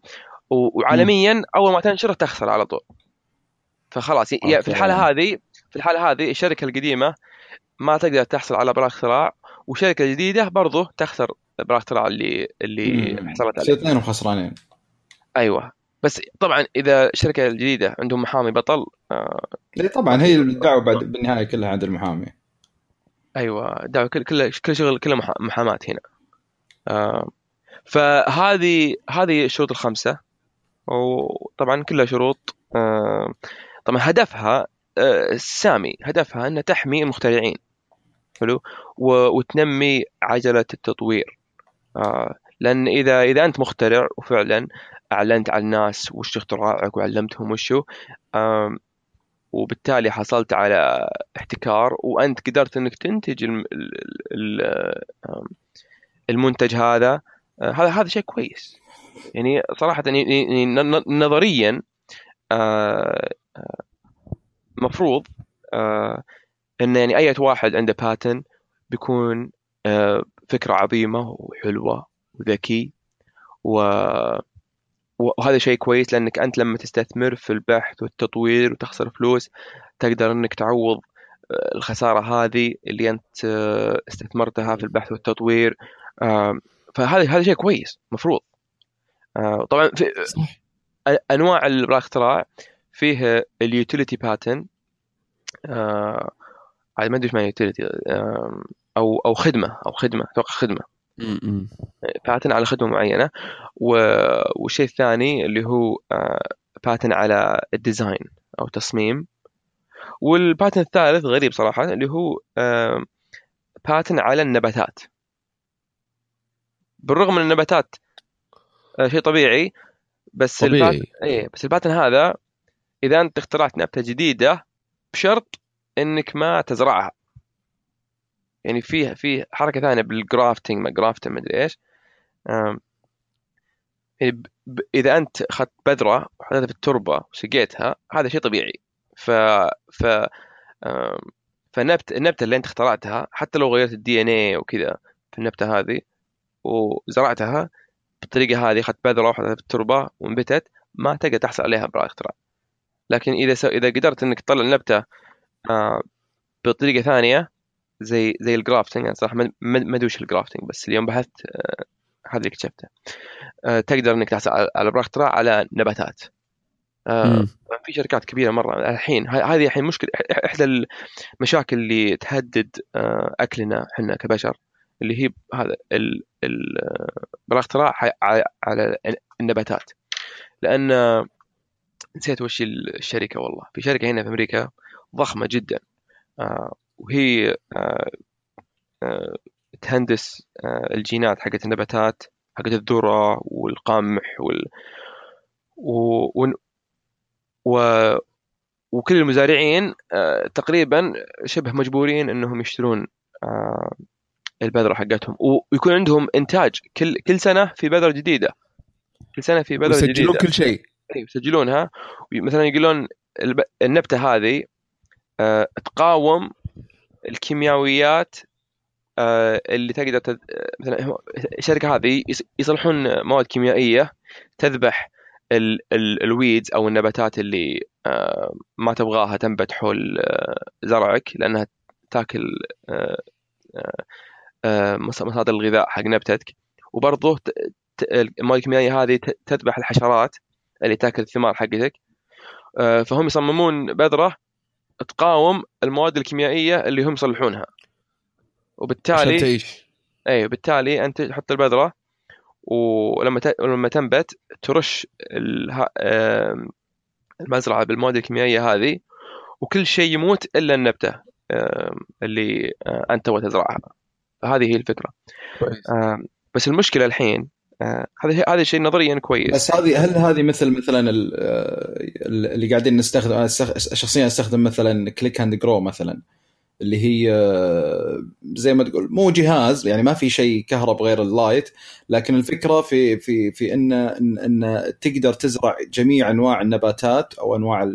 وعالميا أول ما تنشره تخسر على طول. فخلاص ي- في. الحالة هذه في الحالة هذه الشركة القديمة ما تقدر تحصل على براءة اختراع والشركة الجديدة برضو تخسر براءة اختراع اللي اللي. حصلت عليه اثنينهم خسرانين أيوه. بس طبعا إذا الشركة الجديدة عندهم محامي بطل آه إيه طبعا هي الدعوة بعد بالنهاية كلها عند المحامي. أيوه دعوة كل كل كل شغل كله محا- محاماه هنا. آه فهذه هذه الشروط الخمسة. وطبعا كلها شروط. آه طبعا هدفها آه السامي هدفها انها تحمي المخترعين. حلو؟ وتنمي عجلة التطوير. آه لأن اذا إذا أنت مخترع وفعلا أعلنت على الناس وش اختراعك وعلمتهم وشو. وبالتالي حصلت على احتكار وأنت قدرت إنك تنتج المنتج هذا. آه، هذا هذا شيء كويس. يعني صراحة يعني يعني نظريا آه، آه، مفروض إن يعني أي واحد عنده باتن بيكون فكرة عظيمة وحلوة وذكي و وهذا شيء كويس لأنك أنت لما تستثمر في البحث والتطوير وتخسر فلوس تقدر إنك تعوض آه، الخسارة هذه اللي أنت آه، استثمرتها في البحث والتطوير. فهذا هذا شيء كويس مفروض. آه، طبعا في أنواع الاختراع فيه ال utility patent عاد ما أدري إيش معنى utility أو أو خدمة أو خدمة أتوقع خدمة. patent على خدمة معينة. والشيء الثاني اللي هو patent على ال design أو تصميم. وال patent الثالث غريب صراحة اللي هو patent على النباتات. بالرغم من النباتات آه، شيء طبيعي بس ال patent طبيعي إيه بس ال patent هذا إذا أنت اخترعت نبتة جديدة بشرط إنك ما تزرعها. يعني فيه في حركة ثانية بال grafting ما grafting ما أدري إيش. يعني إذا أنت أخذت بذرة وحطيتها في التربة وسقيتها هذا شيء طبيعي. ف ف آم، فالنبت النبتة اللي أنت اخترعتها حتى لو غيرت ال DNA وكذا في النبتة هذه وزرعتها بالطريقة هذه أخذت بذرة وحطيتها في التربة وانبتت ما تقدر تحصل عليها براءة اختراع. لكن إذا س... إذا قدرت إنك تطلع النبتة بطريقة ثانية زي زي ال grafting أنا صراحة ما أدري وش ال grafting بس اليوم بحثت آه هذا اللي اكتشفته آه تقدر إنك تحصل على اختراع على نباتات. آه. في شركات كبيرة مرة الحين هذه الحين مشكلة إحدى المشاكل اللي تهدد أكلنا إحنا كبشر اللي هي هذا ع- على النباتات. لأن نسيت وش الشركة والله. في شركة هنا في أمريكا ضخمة جدا. وهي آه، آه، تهندس آه، الجينات حقت النباتات حقت الذرة والقمح وال و... و... و... وكل المزارعين تقريبا شبه مجبورين إنهم يشترون البذرة حقتهم. ويكون عندهم إنتاج كل كل سنة في بذرة جديدة. كل سنة في بذرة يسجلون جديدة. كل شيء. اي يسجلونها. مثلا يقولون. النبتة هذه تقاوم الكيميائيات آه، اللي تقدر تد... مثلا الشركة هذه يص- يصلحون مواد كيميائية تذبح ال... ال... الويدز أو النباتات اللي آه، ما تبغاها تنبت حول آه، زرعك لأنها تاكل مص- مصادر الغذاء حق نبتتك وبرضه. المواد الكيميائية هذه. تذبح الحشرات اللي تاكل الثمار حقتك فهم يصممون بذرة تقاوم المواد الكيميائية اللي هم يصلحونها. وبالتالي تعيش. اي بالتالي أنت تحط البذرة ولما ت... ولما تنبت ترش المزرعة بالمواد الكيميائية هذه وكل شيء يموت إلا النبتة اللي آه، أنت تزرعها. فهذه هي الفكرة. بس المشكلة الحين هذا هذا الشيء نظريا كويس. بس هذه هل هذه مثل مثلا ال- اللي قاعدين نستخدم أنا استخ- شخصيا أستخدم مثلا Click and Grow مثلا اللي هي زي ما تقول مو جهاز يعني ما في شيء كهرب غير ال light لكن الفكرة في في في ان ان, إن تقدر تزرع جميع أنواع النباتات أو أنواع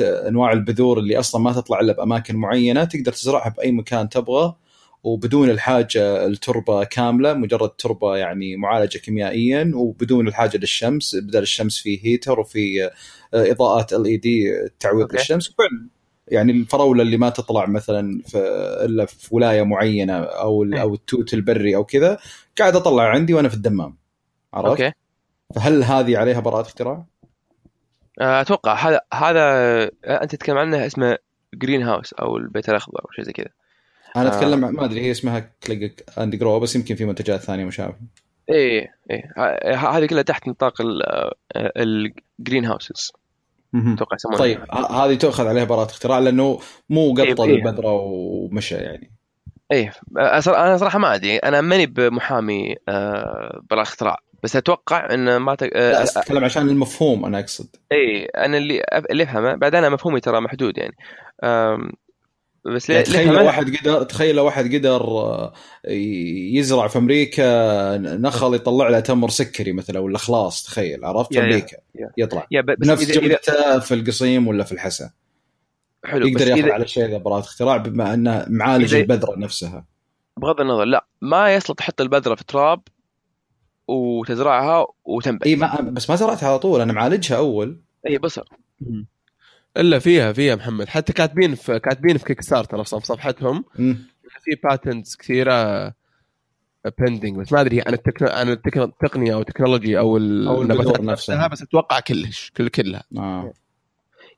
أنواع البذور اللي أصلا ما تطلع إلا بأماكن معينة تقدر تزرعها بأي مكان تبغى. وبدون الحاجة التربة كاملة مجرد تربة يعني معالجة كيميائيا وبدون الحاجة للشمس بدل الشمس في heater وفي آه، إضاءات LED تعويض. للشمس وفعلا يعني الفراولة اللي ما تطلع مثلا في إلا في ولاية معينة أو إيه. أو التوت البري أو كذا قاعد أطلع عندي وأنا في الدمام عرفت؟ okay فهل هذه عليها براءة اختراع؟ آه، أتوقع هذا هذا آه، أنت تتكلم عنه اسمه greenhouse أو البيت الأخضر أو شيء زي كذا أنا آه. أتكلم عن- ما أدري هي اسمها Click and Grow بس يمكن في منتجات ثانية مشابهه إيه إيه ه- ه- هذه كلها تحت نطاق ال greenhouses مهم. أتوقع يسمونها. طيب هذه تؤخذ عليها براءة اختراع لأنه مو قطه إيه، إيه. البذره ومشى يعني. إيه أنا صراحة ما أدري. أنا ماني بمحامي آه، براءة اختراع. بس أتوقع إن ما ت... لا آه، أتكلم عشان المفهوم أنا أقصد. إيه أنا اللي اللي أفهمه بعد أنا مفهومي ترى محدود يعني. بس يعني اللي تخيل لو واحد قدر تخيل لو واحد قدر آه، يزرع في أمريكا نخل يطلع له تمر سكري مثلا ولا خلاص تخيل عرفت؟ في أمريكا يا. يطلع. يا إذا- جودته في القصيم ولا في الحسا. حلو يقدر ياخذ على الشيء ذا براءة اختراع بما انه معالج البذرة نفسها. بغض النظر لا ما يصلح تحط البذرة في تراب وتزرعها وتنبت. إي ما بس ما زرعتها على طول أنا معالجها أول. إي بصر. إلا فيها فيها محمد حتى كاتبين في كاتبين في Kickstarter أصلا في صفحتهم. في patents كثيرة pending بس ما أدري عن التكن... عن التكن... التقنية أو ال technology أو أو النباتات نفسها. بس أتوقع كلش كل كلها آه.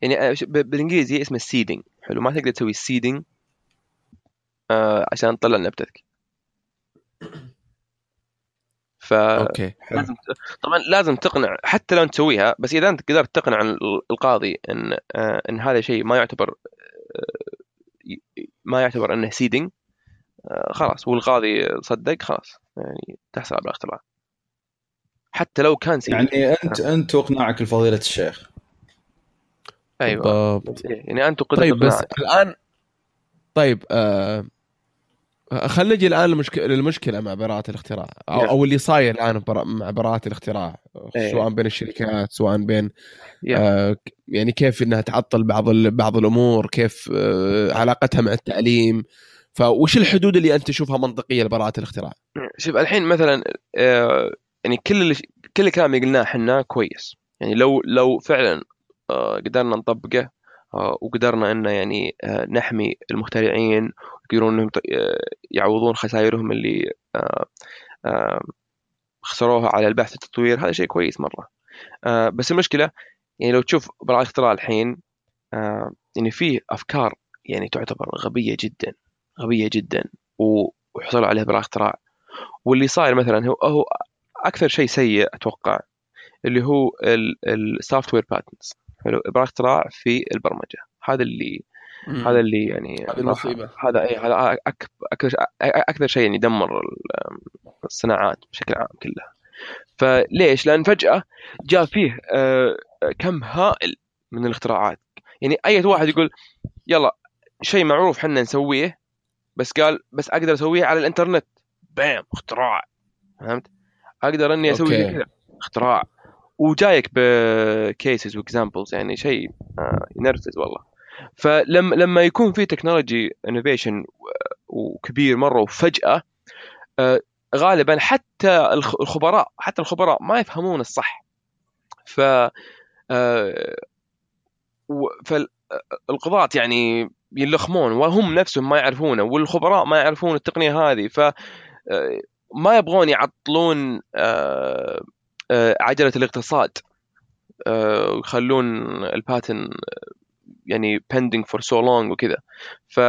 يعني آه، بالإنجليزي اسمه ال seeding حلو ما تقدر تسوي ال seeding آه عشان تطلع نبتتك ف okay. حلو. لازم طبعا لازم تقنع حتى لو انت تسويها بس إذا أنت قدرت تقنع ال- القاضي إن آه، إن هذا شيء ما يعتبر آه، ما يعتبر إنه seeding خلاص والقاضي صدق خلاص يعني تحصل على الاختراع حتى لو كان seeding يعني أنت أنت واقناعك لفضيلة الشيخ. أيوه. بالضبط يعني أنت قدرة طيب بس. الآن طيب آه... خلينا نجي الآن للمشكله للمشكلة مع براءة الاختراع أو, نعم. أو اللي صاير الآن برا... مع براءة الاختراع إيه. سواء بين الشركات سواء بين يا. آه... يعني كيف إنها تعطل بعض ال... بعض الأمور كيف آه... علاقتها مع التعليم فوش الحدود اللي أنت تشوفها منطقية لبراءة الاختراع؟ شوف الحين مثلا آه، يعني كل اللي كل الكلام اللي قلناه إحنا كويس يعني لو لو فعلا آه، قدرنا نطبقه آه، وقدرنا ان يعني آه، نحمي المخترعين ويقدرون إنهم آه، يعوضون خسائرهم اللي آه، آه، خسروها على البحث والتطوير. هذا شيء كويس مرة. بس المشكلة يعني لو تشوف براءة الاختراع الحين يعني فيه أفكار يعني تعتبر غبية جدا غبية جدا وحصلوا عليها براءة اختراع واللي صاير مثلا هو هو أكثر شيء سيء أتوقع اللي هو ال software patents حلو؟ براءة اختراع في البرمجة. هذا اللي مم. هذا اللي يعني هذه. هذا اي هذا أك- أكثر أكثر شيء يعني يدمر ال- الصناعات بشكل عام كلها فليش؟ لأن فجأة جاء فيه آه، كم هائل من الاختراعات يعني أي واحد يقول يلا شيء معروف حنا نسويه بس قال بس أقدر أسويه على الإنترنت bam اختراع فهمت؟ أقدر إني أسوي. كذا اختراع وجايك ب cases و examples يعني شيء آه، ينرفز والله فلما لما يكون في technology innovation وكبير مرة وفجأة آه، غالبا حتى الخ- الخبراء حتى الخبراء ما يفهمون الصح. ف آه، فالقضاة يعني يلخمون وهم نفسهم ما يعرفونه والخبراء ما يعرفون التقنية هذه. ف آه، ما يبغون يعطلون آه، آه، عجلة الاقتصاد آه، ويخلون الباتن يعني pending for so long وكذا ف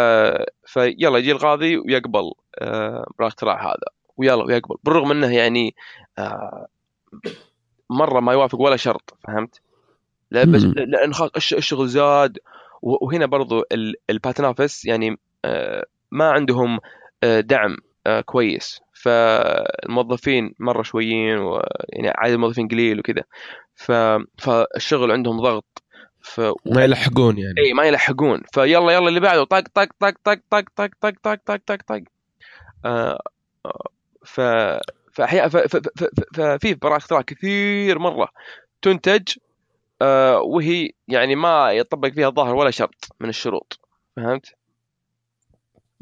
فيلا يجي القاضي ويقبل آه، بالاختراع هذا ويلا ويقبل بالرغم انه يعني آه، مرة ما يوافق ولا شرط فهمت؟ لا بس. لأن خلاص الش- الشغل زاد وهنا برضو ال- ال patent office يعني آه، ما عندهم آه، دعم آه، كويس فالموظفين مرة شويين ويعني عدد الموظفين قليل وكذا. فالشغل عندهم ضغط ف... ما يلحقون يعني اي ما يلحقون فيلا يلا اللي بعده طق طق طق طق طق طق طق طق طق طق طق آه، آه، ف فأحيانا ف- ف- ف- ف- ففي براءة اختراع كثير مرة تنتج آه، وهي يعني ما يطبق فيها الظاهر ولا شرط من الشروط فهمت؟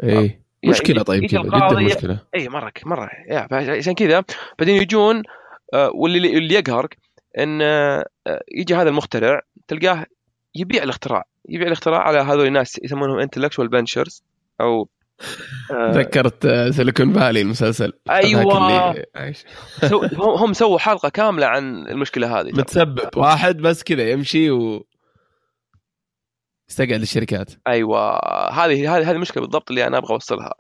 اي يعني مشكله طيب كذا جدا مشكله اي مره مره عشان كذا بعدين يجون آه، واللي اللي يقهرك إن آه، يجي هذا المخترع تلقاه يبيع الاختراع يبيع الاختراع على هذول الناس يسمونهم intellectual ventures أو تذكرت Silicon Valley المسلسل. سو- هم هم سووا حلقة كاملة عن المشكلة هذه. متسبب. واحد بس كذا يمشي و يستقعد الشركات أيوه. هذه هذه هذه المشكلة بالضبط اللي أنا أبغى أوصلها.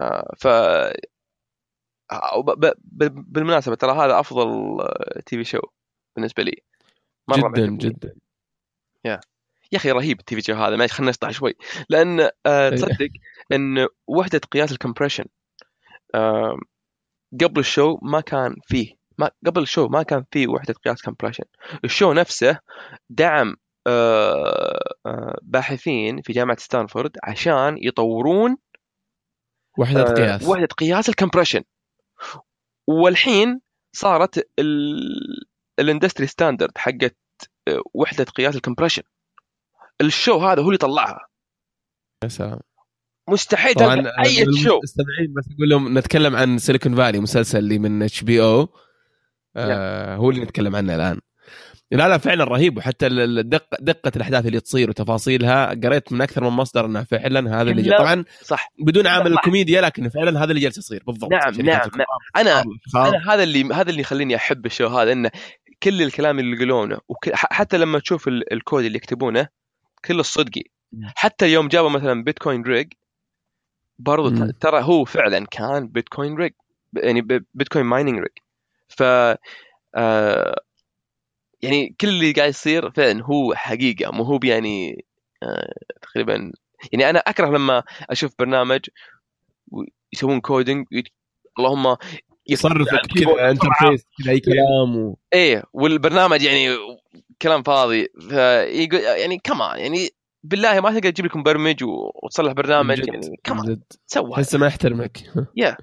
آه، ف آه، بالمناسبة ترى هذا أفضل TV show بالنسبة لي. مرة جدا معجبني. جدا. يا. أخي رهيب ال TV show هذا معلش خلينا نشطح شوي. لأن آه إيه. تصدق إن وحدة قياس ال compression قبل ال show ما كان فيه ما قبل ال show ما كان فيه وحدة قياس compression. ال show نفسه دعم آه آه باحثين في جامعة ستانفورد عشان يطورون وحدة قياس. وحدة قياس ال compression. والحين صارت ال- ال industry standard حقت آه، وحدة قياس ال compression. ال show هذا هو اللي طلعها. يا سلام. مستحيل طبعا تلقى أي أنا show. المستمعين بس أقول لهم نتكلم عن Silicon Valley مسلسل اللي من HBO هو اللي نتكلم عنه الآن. لا لا فعلا رهيب وحتى ال- الدقه دقة الأحداث اللي تصير وتفاصيلها قريت من أكثر من مصدر انه فعلا هذا اللي. طبعا صح. بدون عامل. الكوميديا لكن فعلا هذا اللي جالس يصير بالضبط. نعم، نعم، أنا الفخار. أنا هذا اللي هذا اللي يخليني أحب ال show هذا إنه كل الكلام اللي يقولونه حتى لما تشوف ال- الكود اللي يكتبونه كله صدقي مم. حتى يوم جابوا مثلا Bitcoin rig برضو مم. ترى هو فعلا كان Bitcoin rig يعني Bitcoin mining rig ف آه يعني كل اللي قاعد يصير فعلا هو حقيقة مو هو يعني آه تقريبا يعني أنا أكره لما أشوف برنامج يسوون coding اللهم يصرفك ال keyboard كذا. interface كذا أي كلام. و... إيه والبرنامج يعني كلام فاضي. فيقول يعني كمان يعني بالله ما تقدر تجيب لك مبرمج وتصلح برنامج جد، يعني كمان سوى. تحسه ما يحترمك. يا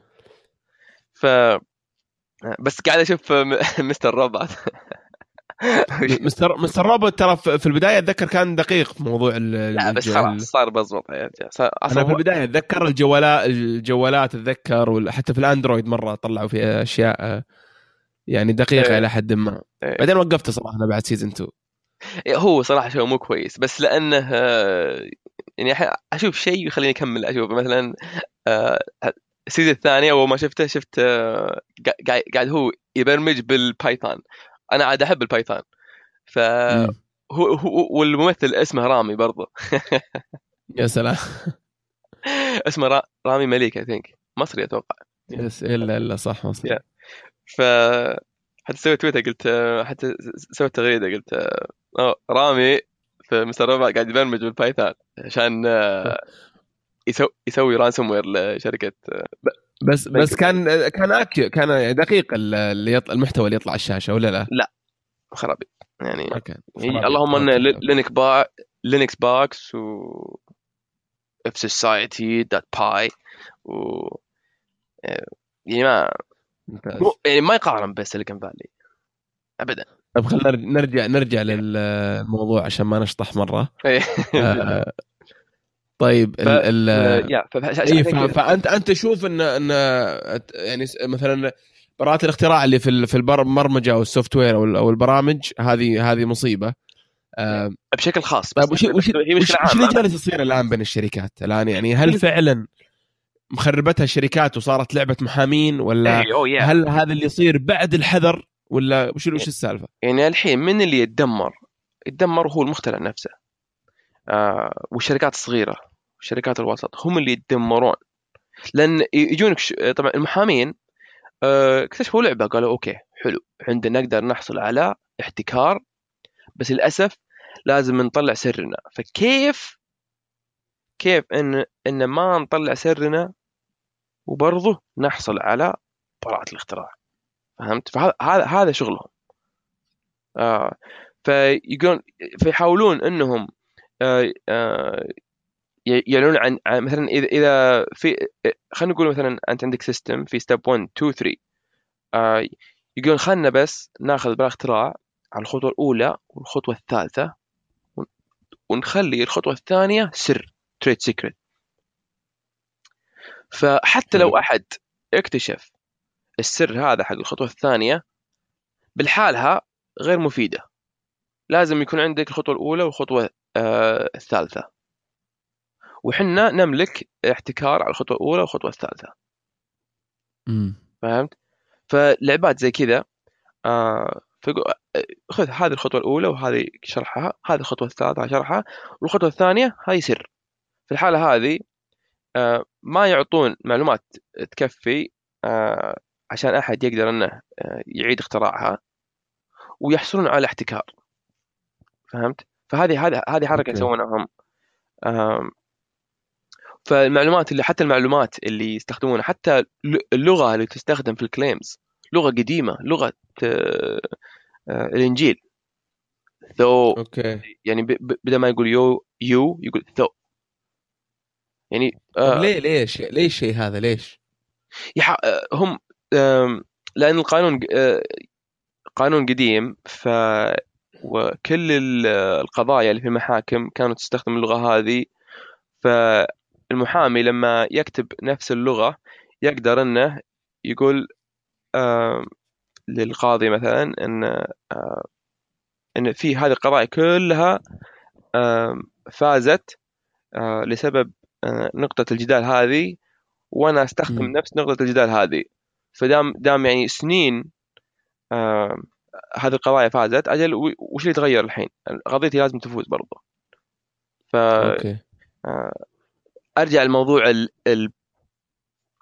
ف بس قاعد أشوف مستر روبوت مستر مستر روبوت ترى في البداية أتذكر كان دقيق في موضوع لا بس خلاص صار رجال. صار- أنا في البداية أتذكر الجوالات الجوالات أتذكر حتى في ال Android مرة طلعوا فيها أشياء آه، يعني دقيقة إيه. إلى حد ما إيه. بعدين وقفت صراحة أنا بعد season 2 هو صراحة شيء مو كويس بس لأنه آه، يعني أشوف شيء يخليني أكمل أشوف مثلا آه، ال season الثاني أول ما شفته شفت آه، قا- قاعد قاعد هو يبرمج بال Python أنا عاد أحب ال Python. ف. هو هو والممثل اسمه رامي برضه يا سلام. اسمه را- رامي مليك I think مصري أتوقع. yes إلا إلا صح مصري. يا. ف حتى سويت تويتر قلت حتى سويت تغريدة قلت رامي في Mr. Robot قاعد يبرمج بال Python عشان يسوي يسوي ransomware لشركة بس. بس كان كان أكي كان دقيق اللي يطلع المحتوى اللي يطلع على الشاشة ولا لا؟ خرابيط يعني كان يعني اللهم إن Linux با Linux box و fsociety dot py و يعني ما ممتاز. مو- يعني ما يقارن ب Silicon Valley ابدا طيب خلينا نرجع نرجع للموضوع عشان ما نشطح مرة إيه. آه، طيب ال ف- ال آه، يا ف- فانت أنت تشوف ان إن يعني مثلا براءة الاختراع اللي في ال- في البرمجة أو السوفت وير أو ال- البرامج هذه هذه مصيبة. آه، بشكل خاص طيب بس وش وش هي وش مشكله وش اللي عامه جالس يصير الآن بين الشركات؟ الآن يعني هل فعلا مخربتها الشركات وصارت لعبة محامين ولا إيه، يا. هل هذا اللي يصير بعد الحذر ولا وش وش السالفة؟ يعني الحين من اللي يتدمر؟ يتدمر هو المخترع نفسه. آه والشركات الصغيرة والشركات الوسط هم اللي يتدمرون لأن يجونك ش... طبعا المحامين آه اكتشفوا لعبة قالوا أوكي حلو عندنا نقدر نحصل على احتكار بس للأسف لازم نطلع سرنا. فكيف كيف ان إن ما نطلع سرنا وبرضه نحصل على براءة الاختراع؟ فهمت؟ فهذا هذا شغلهم. آه فيقولون فيحاولون إنهم آه آه يعلنون عن, مثلا اذا إذا في خلينا نقول مثلا أنت عندك system في step 1 2 3 آه يقولون خلنا بس ناخذ بالاختراع على الخطوة الأولى والخطوة الثالثة ون- ونخلي الخطوة الثانية سر trade secret فحتى لو. أحد اكتشف السر هذا حق الخطوة الثانية بالحالها غير مفيدة. لازم يكون عندك الخطوة الأولى والخطوة آه الثالثة. وحنا نملك احتكار على الخطوة الأولى والخطوة الثالثة. امم فهمت؟ فلعبات زي كذا آه فيقول خذ هذه الخطوة الأولى وهذه شرحها هذه الخطوة الثالثة شرحها والخطوة الثانية هاي سر في الحالة هذه آه ما يعطون معلومات تكفي آه عشان أحد يقدر إنه آه يعيد اختراعها ويحصلون على احتكار. فهمت؟ فهذه هذه هذه حركة. يسوونها هم فالمعلومات اللي حتى المعلومات اللي يستخدمونها حتى اللغة اللي تستخدم في ال claims لغة قديمة لغة آه، آه، الإنجيل. thou okay. يعني بدل ما يقول you you يقول thou يعني آه ليه ليش ليش الشيء هذا؟ ليش؟ يح... آه، هم لأن القانون قانون قديم ف وكل ال- القضايا اللي في المحاكم كانت تستخدم اللغة هذه فالمحامي لما يكتب نفس اللغة يقدر إنه يقول للقاضي مثلا إن إن في هذه القضايا كلها فازت لسبب نقطة الجدال هذه وأنا أستخدم مم. نفس نقطة الجدال هذه فدام دام يعني سنين هذه القضايا فازت أجل وش اللي يتغير الحين؟ قضيتي لازم تفوز برضه. أوكي فارجع لموضوع ال ال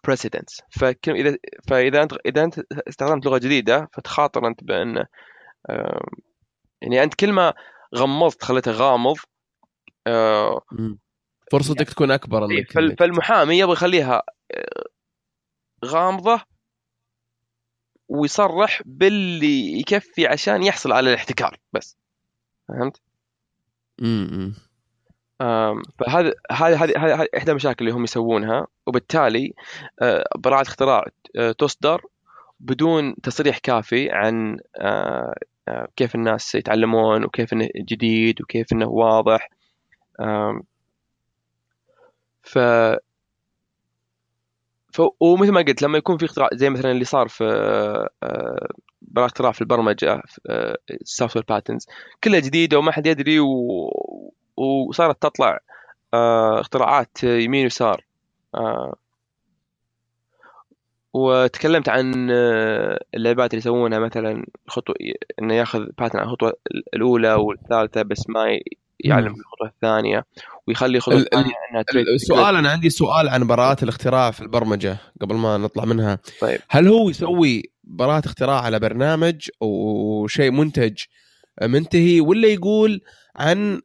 precedence فكم إذا فإذا أنت إذا أنت استخدمت لغة جديدة فتخاطر أنت بأن يعني أنت كل ما غمضت خليته غامض آه،. فرصتك تكون أكبر إيه، إنك- فالمحامي يبغى يخليها آه، غامضة ويصرح باللي يكفي عشان يحصل على الاحتكار بس فهمت؟ مم، مم. آم، فهذا هذه هذه إحدى المشاكل اللي هم يسوونها وبالتالي آه، براءة اختراع آه، تصدر بدون تصريح كافي عن آه، كيف الناس يتعلمون وكيف إنه جديد وكيف إنه واضح ف ومثل ما قلت لما يكون في اختراع زي مثلا اللي صار في آه، براءة اختراع في البرمجة ال software patents كلها جديدة وما حد يدري و... وصارت تطلع آه، اختراعات يمين ويسار آه، وتكلمت عن اللعبات اللي يسوونها مثلا خطوة إنه ياخذ باتن على الخطوة الأولى والثالثة بس ما يعلم مم. الخطوة الثانية ويخلي الخطوة ال- ال- انها. السؤال أنا عندي سؤال عن براءة الاختراع في البرمجة قبل ما نطلع منها. طيب. هل هو يسوي براءة اختراع على برنامج وشيء منتج منتهي ولا يقول عن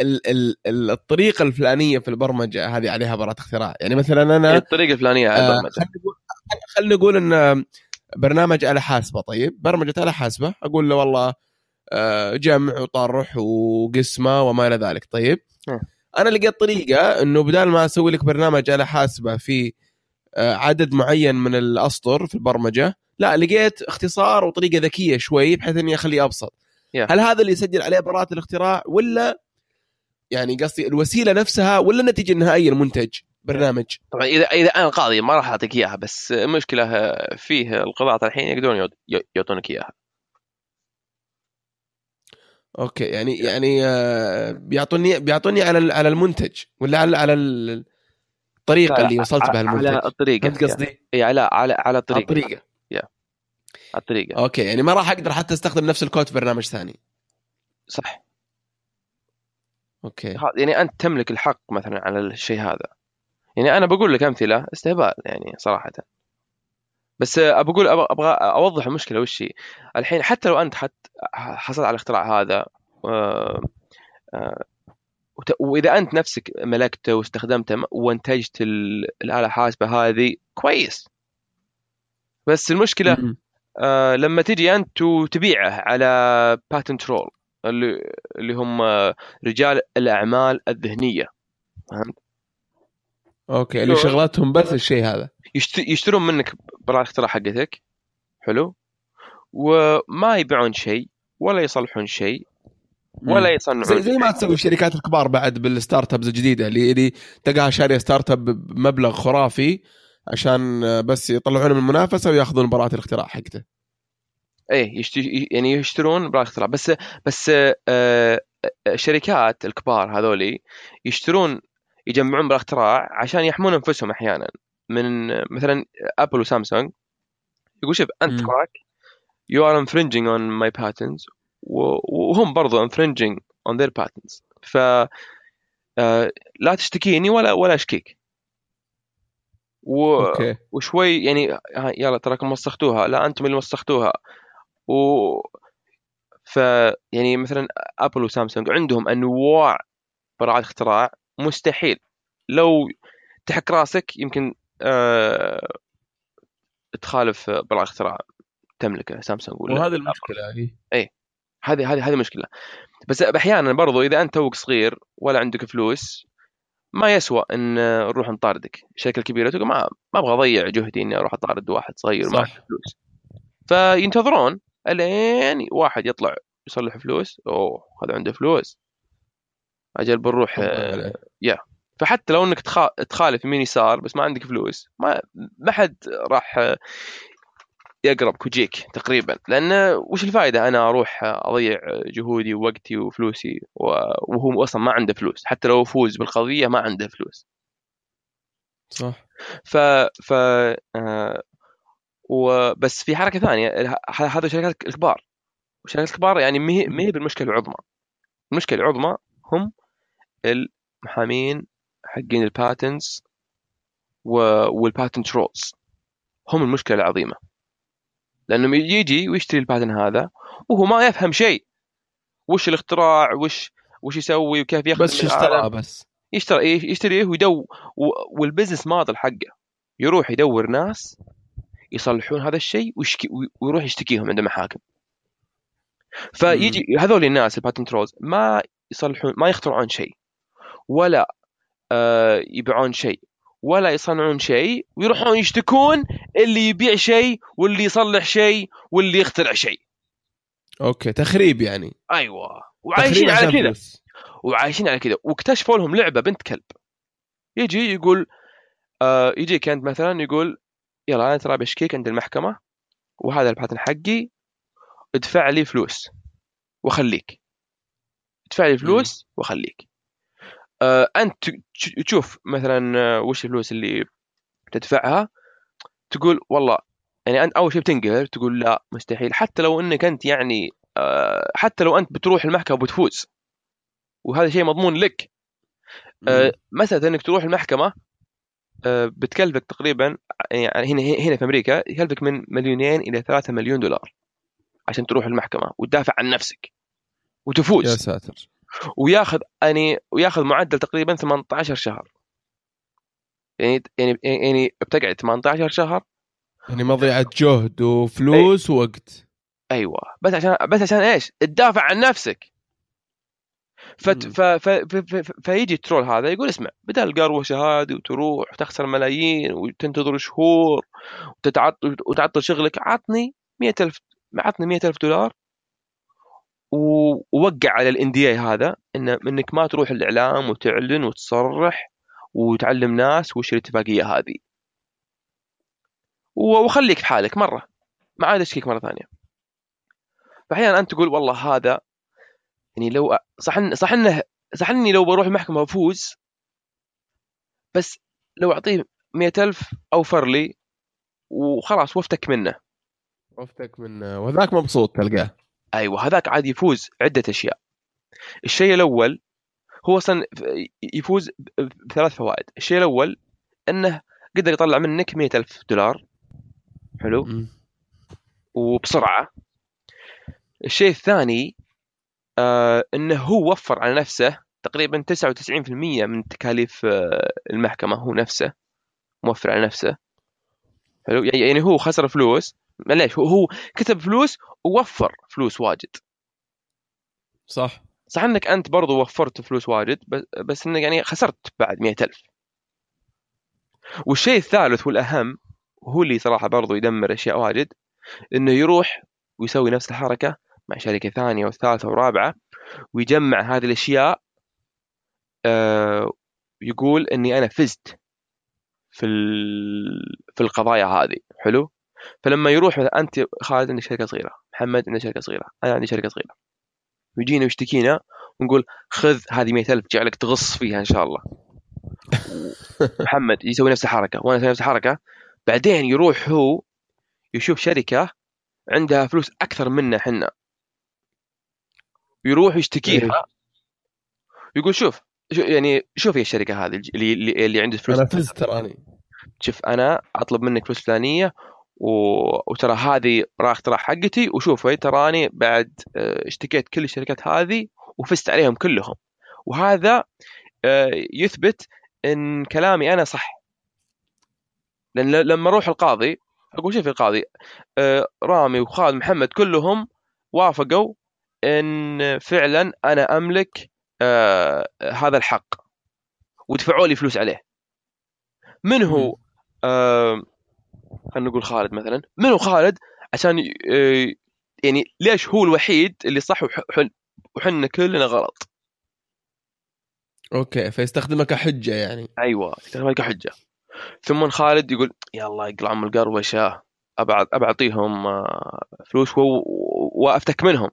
ال ال ال الطريقة الفلانية في البرمجة هذه عليها براءة اختراع؟ يعني مثلا أنا الطريقة الفلانية على آه، البرمجة. خلينا نقول خلينا نقول إن برنامج آلة حاسبة. طيب برمجة آلة حاسبة أقول له والله آه، جمع وطرح وقسمة وما إلى ذلك. طيب أنا لقيت طريقة أنه بدال ما أسوي لك برنامج آلة حاسبة في آه، عدد معين من الأسطر في البرمجة لا لقيت اختصار وطريقة ذكية شوي بحيث أني أخليه أبسط. Yeah. هل هذا اللي يسجل عليه براءة الاختراع ولا يعني قصدي الوسيلة نفسها ولا النتيجة النهائية المنتج برنامج؟ طبعا إذا إذا أنا القاضي ما راح أعطيك إياها بس المشكلة فيه القضاة الحين يقدرون يعط- يعطونك إياها. أوكي يعني يعني آه، بيعطوني بيعطوني على ال- على المنتج ولا على على ال- الطريقة اللي وصلت بها على المنتج الطريقة فهمت قصدي؟ اي على على على على الطريقة. الطريقة على الطريقة. okay يعني ما راح أقدر حتى أستخدم نفس الكود في برنامج ثاني. صح. okay. يعني أنت تملك الحق مثلا على الشيء هذا. يعني أنا بقول لك أمثلة استهبال يعني صراحة. بس ابى أقول أبغى- أبغى أوضح المشكلة وش هي. الحين حتى لو أنت حت حصلت على الاختراع هذا آه، آه، وإذا أنت نفسك ملكته واستخدمته وانتجت ال- الآلة الحاسبة هذه كويس. بس المشكلة. آه، لما تجي أنت وتبيعه على patent troll اللي اللي هم رجال الأعمال الذهنية أوكي اللي شغلتهم بس الشيء هذا. يشت- يشترون منك براءة الاختراع حقتك. حلو. وما يبيعون شيء ولا يصلحون شيء ولا. يصنعون زي زي ما تسوي الشركات الكبار بعد بال startups الجديدة اللي اللي تلقاها شارية startup بمبلغ خرافي عشان آه، بس يطلعونه من المنافسة وياخذون براءة الاختراع حقته. إيه يشت... يعني يشترون براءة اختراع بس بس آه، آه، الشركات الكبار هذولي يشترون يجمعون براءة اختراع عشان يحمون أنفسهم أحيانا. من مثلا ابل وسامسونج يقول شوف أنت. تراك you are infringing on my patents و- وهم برضو infringing on their patents. ف آه، لا تشتكيني ولا ولا أشكيك. و... أوكي. وشوي يعني ها، يلا تراكم وسختوها. لا أنتم اللي وسختوها. و ف يعني مثلا Apple وسامسونج عندهم أنواع براءة اختراع مستحيل. لو تحك راسك يمكن آه تخالف براءة اختراع تملكه. سامسونج ولا وهذه المشكلة هي هذه هذه هذه مشكلة. بس أحيانا برضو إذا أنت توك صغير ولا عندك فلوس ما يسوى إن نروح نطاردك. الشركة الكبيره تقول ما ما أبغى أضيع جهدي إني أروح أطارد واحد صغير ما. عنده فلوس. فينتظرون إلين واحد يطلع يصلح فلوس. أوه هذا عنده فلوس. أجل بنروح آه، فحتى لو إنك تخا- تخالف يمين يسار بس ما عندك فلوس ما ما حد راح آه، يقربك ويجيك تقريبا. لأن وش الفائده أنا أروح أضيع جهودي ووقتي وفلوسي وهو أصلا ما عنده فلوس. حتى لو فوز بالقضية ما عنده فلوس. صح. ف ف آه وبس في حركة ثانية هذا الشركات الكبار. الشركات الكبار يعني ما هي بالمشكلة العظمى. المشكلة العظمى هم المحامين حقين الباتنتس وال patent trolls هم المشكلة العظيمة. لأنه يجي ويشتري ال patent هذا وهو ما يفهم شيء. وش الاختراع؟ وش وش يسوي؟ وكيف يخدم بس. اشتراه بس. يشتري إيه، يشتريه ويدو و- وال business model حقه. يروح يدور ناس يصلحون هذا الشيء ويشكي ويروح يشتكيهم عند محاكم. فيجي هذول الناس ال patent trolls ما يصلحون ما يخترعون شيء ولا آه يبيعون شيء ولا يصنعون شيء ويروحون يشتكون اللي يبيع شيء واللي يصلح شيء واللي يخترع شيء. أوكي تخريب يعني. أيوه. وعايشين على كذا. وعايشين على كذا واكتشفوا لهم لعبة بنت كلب. يجي يقول آه يجيك أنت مثلا يقول يلا أنا ترى بشكيك عند المحكمة وهذا الباتن حقي ادفع لي فلوس وخليك. ادفع لي فلوس وخليك آه أنت تش- تشوف مثلا آه، وش الفلوس اللي تدفعها؟ تقول والله يعني انت أول شيء بتنقهر تقول لا مستحيل. حتى لو إنك أنت يعني آه حتى لو أنت بتروح المحكمة وبتفوز وهذا شيء مضمون لك. آه، مساله إنك تروح المحكمة آه، بتكلفك تقريبا يعني هنا هنا في أمريكا يكلفك من مليونين إلى ثلاثة مليون دولار عشان تروح المحكمة وتدافع عن نفسك. يا وتفوز ساتر. وياخذ يعني وياخذ معدل تقريبا 18 شهر. يعني يعني يعني بتقعد 18 شهر. يعني مضيعة جهد وفلوس ووقت. أيوه. بس عشان بس عشان إيش؟ تدافع عن نفسك. فت. ف ف ف ف فيجي الترول هذا يقول اسمع بدل القروشه هذه وتروح وتخسر ملايين وتنتظر شهور وتتعطل وتعطل شغلك عطني 100000 عطني 100000 دولار ووقع على الان دي هذا ان إنك ما تروح الإعلام وتعلن وتصرح وتعلم ناس وش الاتفاقية هذه. وخليك حالك مرة ما عاد أشكيك مرة ثانية. فأحيانا أنت تقول والله هذا يعني لو صح إن صح انه صح إني لو بروح المحكمه وأفوز بس لو أعطيه مئة ألف أوفر لي وخلاص وأفتك منه. وفتك من وذاك مبسوط تلقاه. أيوه هذاك عاد يفوز عدة أشياء. الشيء الأول هو أصلا يفوز بثلاث فوائد. الشيء الأول أنه قدر يطلع منك مئة ألف دولار. حلو؟ مم. وبسرعة. الشيء الثاني آه أنه هو وفر على نفسه تقريبا 99% من تكاليف آه المحكمة. هو نفسه موفر على نفسه. حلو؟ يعني يعني هو خسر فلوس معليش هو هو كتب فلوس ووفر فلوس واجد. صح. صح إنك أنت برضو وفرت فلوس واجد بس, إنك يعني خسرت بعد مئة ألف. والشيء الثالث والأهم وهو اللي صراحة برضو يدمر أشياء واجد إنه يروح ويسوي نفس الحركة مع شركة ثانية وثالثة ورابعة ويجمع هذه الأشياء آه يقول إني أنا فزت في في القضايا هذه. حلو؟ فلما يروح مثلا أنت خالد عندك شركة صغيرة محمد عنده شركة صغيرة أنا عندي شركة صغيرة. ويجينا ويشتكينا ونقول خذ هذه 100000 جعلك تغص فيها إن شاء الله. محمد يسوي نفس الحركة وأنا أسوي نفس الحركة. بعدين يروح هو يشوف شركة عندها فلوس أكثر منا حنا يروح يشتكيها. يقول شوف شو- يعني شوف يا الشركة هذه اللي اللي, اللي عنده فلوس. أنا فزت تراني. شوف أنا أطلب منك فلوس فلانية و... وترى هذه راح اقتراح حقتي. وشوف تراني بعد آه، اشتكيت كل الشركات هذه وفزت عليهم كلهم. وهذا آه، يثبت إن كلامي أنا صح. لأن لما أروح القاضي أقول شوف القاضي آه، رامي وخالد محمد كلهم وافقوا إن فعلا أنا أملك هذا الحق. ودفعوا لي فلوس عليه. من هو؟ خلينا نقول خالد مثلا. من هو خالد؟ عشان آه، يعني ليش هو الوحيد اللي صح وح- وحن- وحنا كلنا غلط؟ أوكي فيستخدمها كحجه يعني. أيوه يستخدمها كحجه ثم خالد يقول يلا يقلع أم القروشة ابعد أبعطيهم آه، فلوس وأفتك منهم.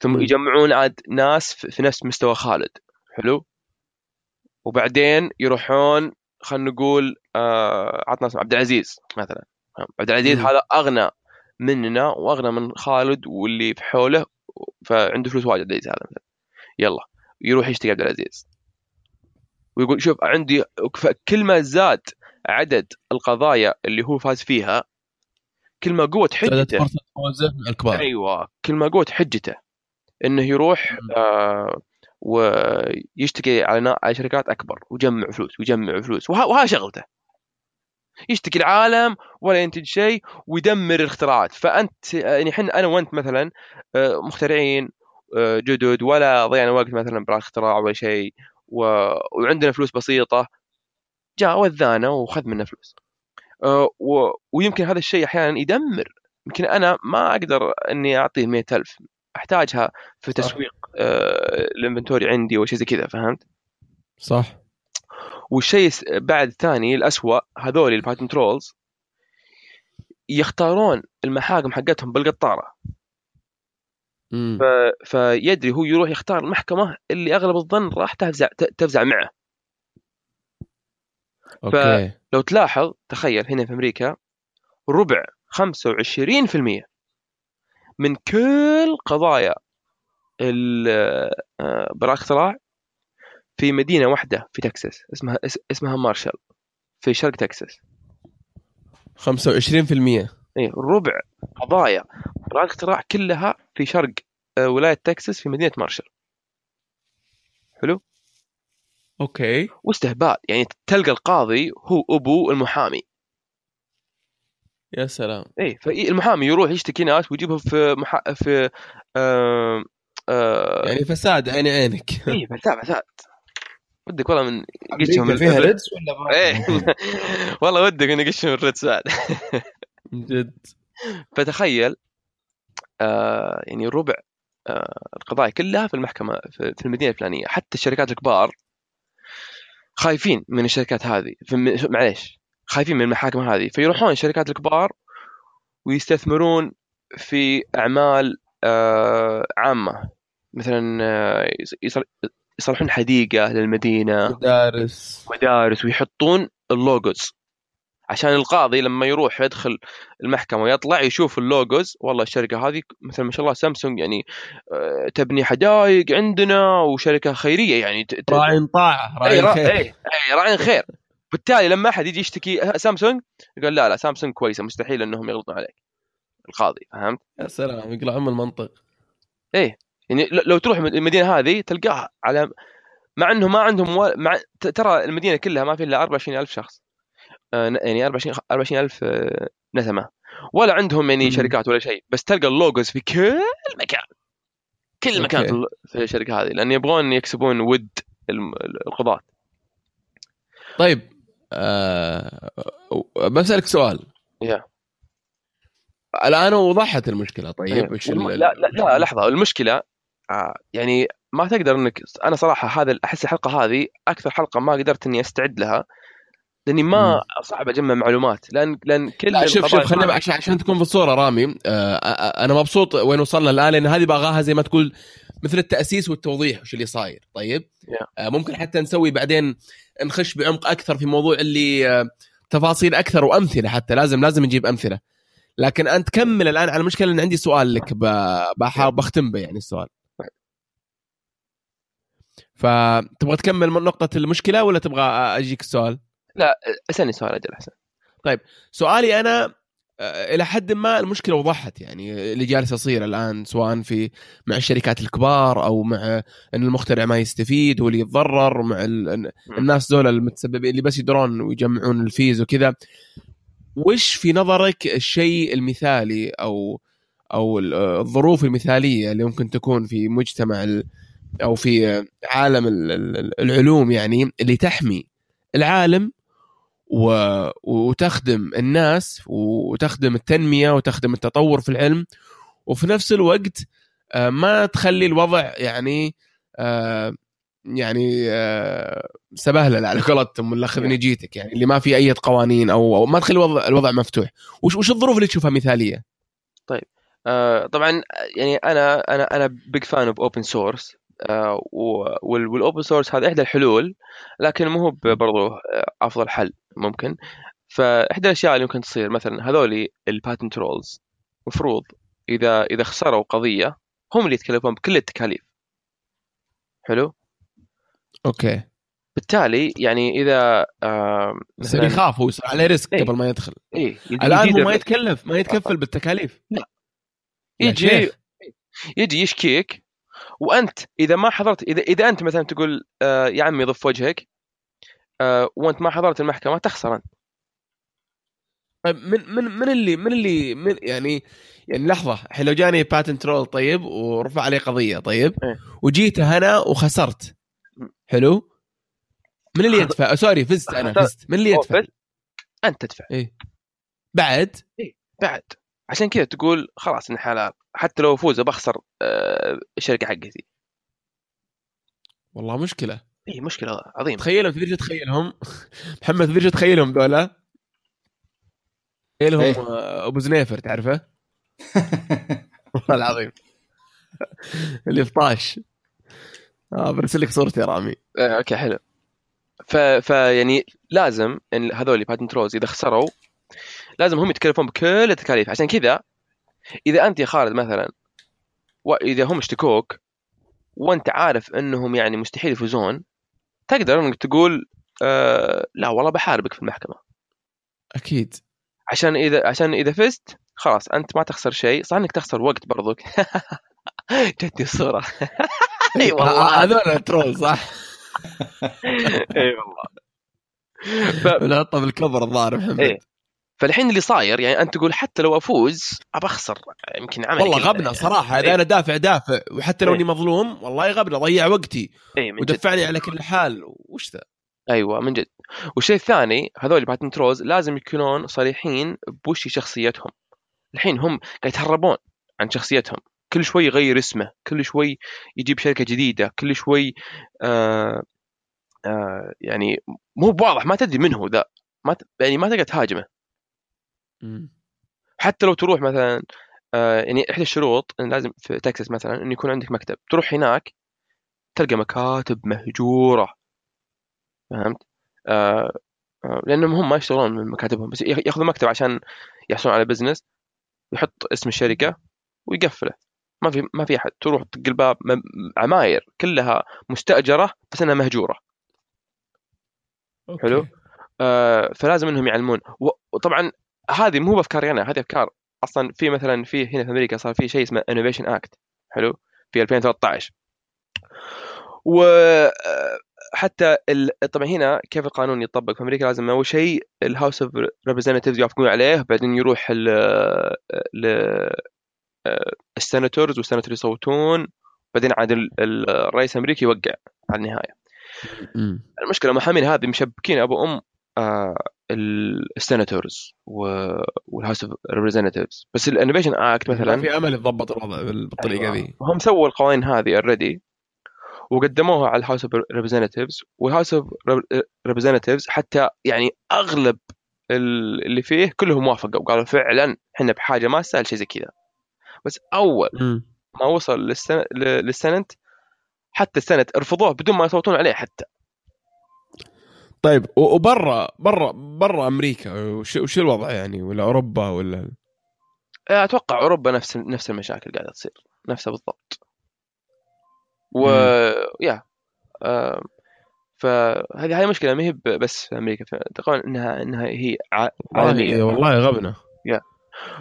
ثم. يجمعون عاد ناس في نفس مستوى خالد. حلو؟ وبعدين يروحون خلينا نقول عطنا اسم عبد العزيز مثلا. عبد العزيز. هذا أغنى مننا وأغنى من خالد واللي في حوله فعنده فلوس واجد عبد العزيز هذا مثلا. يلا يروح يشتكي عبد العزيز. ويقول شوف عندي كل ما زاد عدد القضايا اللي هو فاز فيها كل ما قوة زادت حجته الكبار. أيوه كل ما قوة حجته إنه يروح. آه ويشتكي على شركات أكبر ويجمع فلوس ويجمع فلوس وها شغلته. يشتكي العالم ولا ينتج شيء ويدمر الاختراعات. فأنت يعني إحنا أنا وأنت مثلا آه، مخترعين آه، جدد ولا ضيعنا وقت مثلا براءة اختراع ولا شيء و... وعندنا فلوس بسيطة جاء وذانا وخذ منا فلوس. آه، و... ويمكن هذا الشيء أحيانا يدمر. يمكن أنا ما أقدر إني أعطيه مئة ألف. أحتاجها في صح. تسويق آه، ال inventory عندي أو شيء زي كذا فهمت؟ صح. والشيء بعد الثاني الأسوأ هذول ال patent trolls يختارون المحاكم حقتهم بالقطارة. ف... فيدري هو يروح يختار المحكمه اللي أغلب الظن راح تفزع تفزع معه. okay. لو تلاحظ تخيل هنا في أمريكا ربع 25% من كل قضايا ال- آه، براءة اختراع في مدينة واحدة في تكساس اسمها اس- اسمها مارشال. في شرق تكساس. 25% اي ربع قضايا. براءة اختراع كلها في شرق آه، ولاية تكساس في مدينة مارشال. أوكي. واستهبال. يعني تلقى القاضي هو أبو المحامي. يا سلام. إيه فالمحامي يروح يشتكي ناس ويجيبهم في محا... في آه... آه... يعني فساد عيني عينك. إيه فساد فساد. ودك والله من أمريكا فيها ريدز ولا ما؟ إيه. والله ودك اني قشهم الريدز بعد. من جد. فتخيل آه يعني ربع آه القضايا كلها في المحكمة في في المدينة الفلانية. حتى الشركات الكبار خايفين من الشركات هذه. معليش خايفين من المحاكم هذه. فيروحون الشركات الكبار ويستثمرون في أعمال آه عامة. مثلا آه، يصلحون حديقة للمدينة مدارس. مدارس ويحطون ال logos. عشان القاضي لما يروح يدخل المحكمة ويطلع يشوف ال logos والله الشركة هذه مثلا ما شاء الله سامسونج يعني آه، تبني حدائق عندنا وشركة خيرية يعني. ت- ت- راعي طاعة راعي إي را- الخير إي إي راعي خير. بالتالي لما أحد يجي يشتكي سامسونج يقول لا لا سامسونج كويسة مستحيل إنهم يغلطون عليك. القاضي فهمت؟ يا سلام يقلعون من المنطق. يعني لو تروح المدينة هذه تلقاها على مع إنه ما عندهم و... مع ترى المدينة كلها ما في إلا 24000 شخص. آه، يعني 24 24000 آه، نسمة. ولا عندهم يعني. شركات ولا شيء بس تلقى اللوجوز في كل مكان. كل مكان. في ال- في الشركة هذه لأن يبغون يكسبون ود القضاة. طيب آه بسألك سؤال. يا. الآن وضحت المشكلة طيب ال- لا لا لا لحظة. المشكلة آه، يعني ما تقدر انك أنا صراحة هذا أحس الحلقة هذه أكثر حلقة ما قدرت إني أستعد لها لأني ما. صعب أجمع معلومات. لأن لأن كل لا شوف شوف خلينا عشان عشان تكون في الصورة رامي آه آه، أنا مبسوط وين وصلنا الآن لأن هذه بغاها زي ما تقول مثل التأسيس والتوضيح وش اللي صاير. طيب؟ Yeah. آه ممكن حتى نسوي بعدين نخش بعمق أكثر في موضوع اللي آه تفاصيل أكثر وأمثلة حتى لازم لازم نجيب أمثلة. لكن أنت كمل الآن على المشكلة لأن عندي سؤال لك بحاول بختم به يعني السؤال. فتبغى تكمل من نقطة المشكلة ولا تبغى أجيك السؤال؟ أسألني سؤال أجل أحسن. سؤالي أنا آه، إلى حد ما المشكلة وضحت يعني اللي جالس يصير الآن سواء في مع الشركات الكبار أو مع إن المخترع ما يستفيد واللي يتضرر مع ال- الناس دول المتسببين اللي بس يدرون ويجمعون الفيز وكذا. وش في نظرك الشيء المثالي أو أو ال- الظروف المثالية اللي ممكن تكون في مجتمع أو في عالم ال- ال- العلوم يعني اللي تحمي العالم و... وتخدم الناس وتخدم التنمية وتخدم التطور في العلم. وفي نفس الوقت آه، ما تخلي الوضع يعني آه، يعني آه، سبهلله على قولتهم ولا خذني جيتك يعني اللي ما في أي قوانين أو أو ما تخلي الوضع, الوضع مفتوح. وش وش الظروف اللي تشوفها مثالية؟ آه، طبعا يعني أنا أنا أنا big fan of open source وال open source هذا إحدى الحلول لكن مو هو برضو آه، أفضل حل ممكن. فإحدى الأشياء اللي ممكن تصير مثلا هذول ال patent trolls مفروض إذا إذا خسروا قضية هم اللي يتكلفون بكل التكاليف. حلو؟ okay. بالتالي يعني إذا آه اللي يخاف هو يصير عليه risk إيه. قبل ما يدخل. إيه الآن هو ما. يتكلف ما يتكفل بالتكاليف. يا يجي. يجي يشكيك وأنت إذا ما حضرت إذا إذا أنت مثلا تقول آه يا عمي ضف وجهك آه وأنت ما حضرت المحكمة تخسر أنت. طيب من من من اللي من اللي من يعني يعني لحظة الحين لو جاني patent troll طيب ورفع عليه قضية طيب إيه. وجيت أنا وخسرت. حلو؟ من اللي يدفع؟ sorry فزت أنا. فزت. من اللي يدفع؟ أنت تدفع. بعد؟ بعد. عشان كذا تقول خلاص ان حلال. حتى لو أفوز بخسر آه الشركة حقتي. والله مشكلة. إي مشكلة عظيمة. تخيلهم. تقدر تتخيلهم محمد تقدر تتخيلهم ذولا تخيلهم إيه. آه، أبو زنيفر تعرفه؟ والله العظيم. اللي في طاش. آه برسل لك صورتي يا رامي. آه okay حلو. ف... فيعني لازم ان هذول patent trolls إذا خسروا لازم هم يتكلفون بكل التكاليف. عشان كذا إذا أنت يا خالد مثلا واذا هم اشتكوك وأنت عارف إنهم يعني مستحيل يفوزون تقدر إنك تقول آه لا والله بحاربك في المحكمة. أكيد. عشان إذا عشان إذا فزت خلاص أنت ما تخسر شيء صح إنك تخسر وقت برضك جتني الصورة. أي والله. هذول ترول صح؟ أي والله. ف- نحطه بالكفر الظاهر محمد. إيه. فالحين اللي صاير يعني أنت تقول حتى لو أفوز أبى أخسر يمكن عملي والله كله. غبنة صراحة اذا إيه. أنا دافع دافع. وحتى لو إيه. إني مظلوم والله غبنة ضيع وقتي. جد. ودفعني على كل حال. وش ذا؟ أيوه من جد. والشيء الثاني هذول patent trolls لازم يكونون صريحين بوش شخصيتهم. الحين هم قاعد يتهربون عن شخصيتهم. كل شوي يغير اسمه كل شوي يجيب شركة جديدة كل شوي آه آه يعني مو بواضح ما تدري من هو ذا. ما ت... يعني ما تقدر تهاجمه. حتى لو تروح مثلا آه يعني إحدى الشروط إن لازم في تكساس مثلا انه يكون عندك مكتب. تروح هناك تلقى مكاتب مهجورة. فهمت؟ آه آه لأنهم هم ما يشتغلون من مكاتبهم بس يأخ- يأخذوا مكتب عشان يحصلون على بزنس يحط اسم الشركة ويقفله. ما في ما في أحد. تروح تطق الباب عماير كلها مستأجرة بس إنها مهجورة. حلو؟ آه فلازم إنهم يعلمون. وطبعا هذه مو بافكاري أنا هذه أفكار أصلا في مثلا في هنا في أمريكا صار في شيء اسمه Innovation Act حلو؟ في 2013 وحتى طبعا هنا كيف القانون يطبق؟ في أمريكا لازم أول شيء ال House of Representatives يوافقون عليه بعدين يروح ل ل ال senators والسناتور يصوتون بعدين عاد ال- ال- الرئيس الأمريكي يوقع على النهاية. المشكلة المحامين هذه مشبكين أبو أم آه ال- ال senators وال House of Representatives بس ال Innovation Act ما مثلا في أمل يتضبط الوضع بال- بالطريقة أيوة. ذي. هم سووا القوانين هذه already وقدموها على ال House of Representatives وال House of Representatives حتى يعني أغلب ال- اللي فيه كلهم وافقوا. قالوا فعلا إحنا بحاجة ماسه لشيء زي كذا. بس أول مم. ما وصل للسنت حتى السنت رفضوه بدون ما يصوتون عليه حتى. طيب وبرا برا برا أمريكا وش, وش الوضع يعني؟ ولا أوروبا ولا؟ أتوقع أوروبا نفس نفس المشاكل قاعدة تصير نفسها بالضبط. و يا آه، فهذه هذه مشكلة ما هي بس في أمريكا تقول إنها إنها هي عالميه والله غبنة. يا.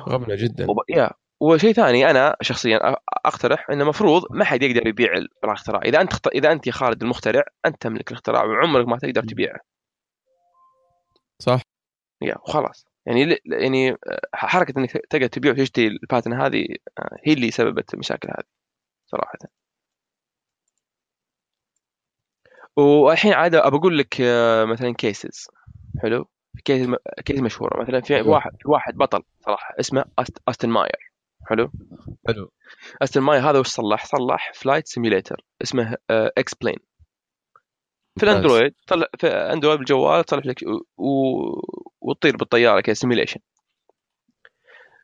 غبنة جدا. وب- يا. وشيء ثاني أنا شخصيا أقترح إنه المفروض ما حد يقدر يبيع الاختراع. إذا أنت اخت- إذا أنت يا خالد المخترع أنت تملك الاختراع وعمرك ما تقدر تبيعه. صح. يا وخلاص. يعني ل- يعني حركة إنك تقدر تبيع وتشتري الباتن هذه آه، هي اللي سببت المشاكل هذه صراحة. والحين عاد ابى أقول لك آه، مثلا كيسز حلو؟ case case مشهورة. مثلا في. واحد في واحد بطل صراحة اسمه أست- أستن ماير. حلو؟ حلو. استن ماير هذا وش صلح؟ صلح flight simulator اسمه X-Plane في. الأندرويد طلع في أندرويد بالجوال تصلح لك و... وتطير بالطيارة كذا simulation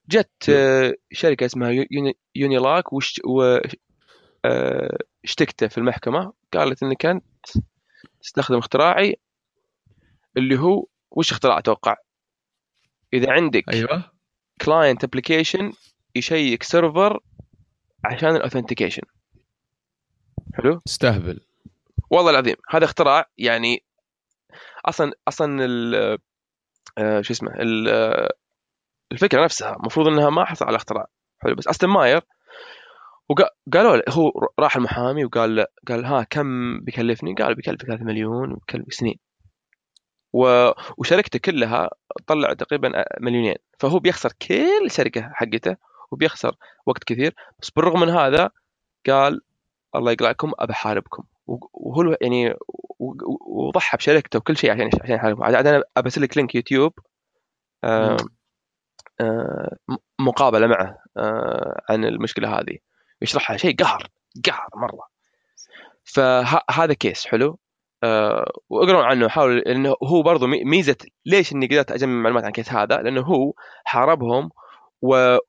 جت آه، شركة اسمها Uni... Uniloc وش و... آه، اشتكته في المحكمة. قالت انك انت تستخدم اختراعي اللي هو وش اختراع أتوقع؟ إذا عندك أيوه. client application يشيك server عشان ال authentication حلو؟ استهبل. والله العظيم هذا اختراع يعني أصلا أصلا ال- آه، شو اسمه آه، الفكرة نفسها المفروض إنها ما حصل على اختراع. حلو بس استن ماير وقالوا له هو راح المحامي وقال له قال ها كم بيكلفني؟ قال بيكلفك 3 مليون وبيكلفك سنين. و... وشركته كلها طلع تقريبا مليونين. فهو بيخسر كل الشركة حقته وبيخسر وقت كثير بس بالرغم من هذا قال الله يقلعكم ابى أحاربكم. وهو يعني وضحى بشركته وكل شيء عشان عشان يحاربكم عاد أنا ابى لك لينك يوتيوب آه آه مقابلة معه آه عن المشكلة هذه. يشرحها شيء قهر قهر مرة. فهذا case حلو. آه واقرون عنه حاول لأنه هو برضو مي- ميزة ليش إني قدرت أجمع معلومات عن ال case هذا؟ لأنه هو حاربهم.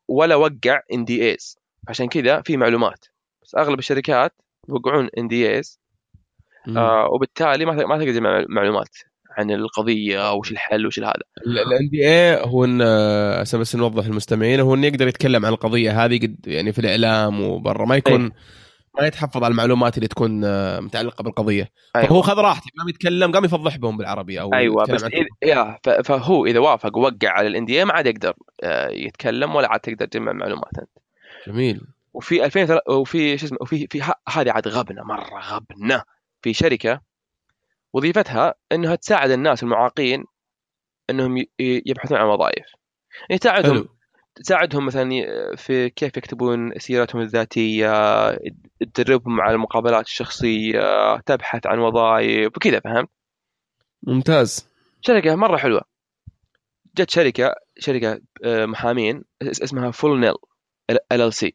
ولا وقع NDAs عشان كذا في معلومات. بس أغلب الشركات يوقعون NDAs وبالتالي ما ما تقدر معلومات عن القضية وش الحل وش هذا الان دي اي هو إن آه، عشان بس نوضح للمستمعين هو انه يقدر يتكلم عن القضية هذه قد يعني في الإعلام وبرا. ما يكون ما يتحفظ على المعلومات اللي تكون آه، متعلقة بالقضية. أيوة. فهو خذ راحته قام يتكلم قام يفضح بهم بالعربي أو أيوه بس إذا يا ف- فهو إذا وافق ووقع على الان دي ما عاد يقدر آه، يتكلم ولا عاد تقدر تجمع معلومات أنت. جميل. وفي 2000 وفي شو اسمه وفي في هذه عاد غبنة مرة غبنة. في شركة وظيفتها إنها تساعد الناس المعاقين إنهم يبحثون عن وظائف. يعني تساعدهم تساعدهم مثلا في كيف يكتبون سيرتهم الذاتية تدربهم على المقابلات الشخصية تبحث عن وظائف وكذا فهمت؟ ممتاز. شركة مرة حلوة. جت شركة شركة آه، محامين اس- اسمها فول نيل LLC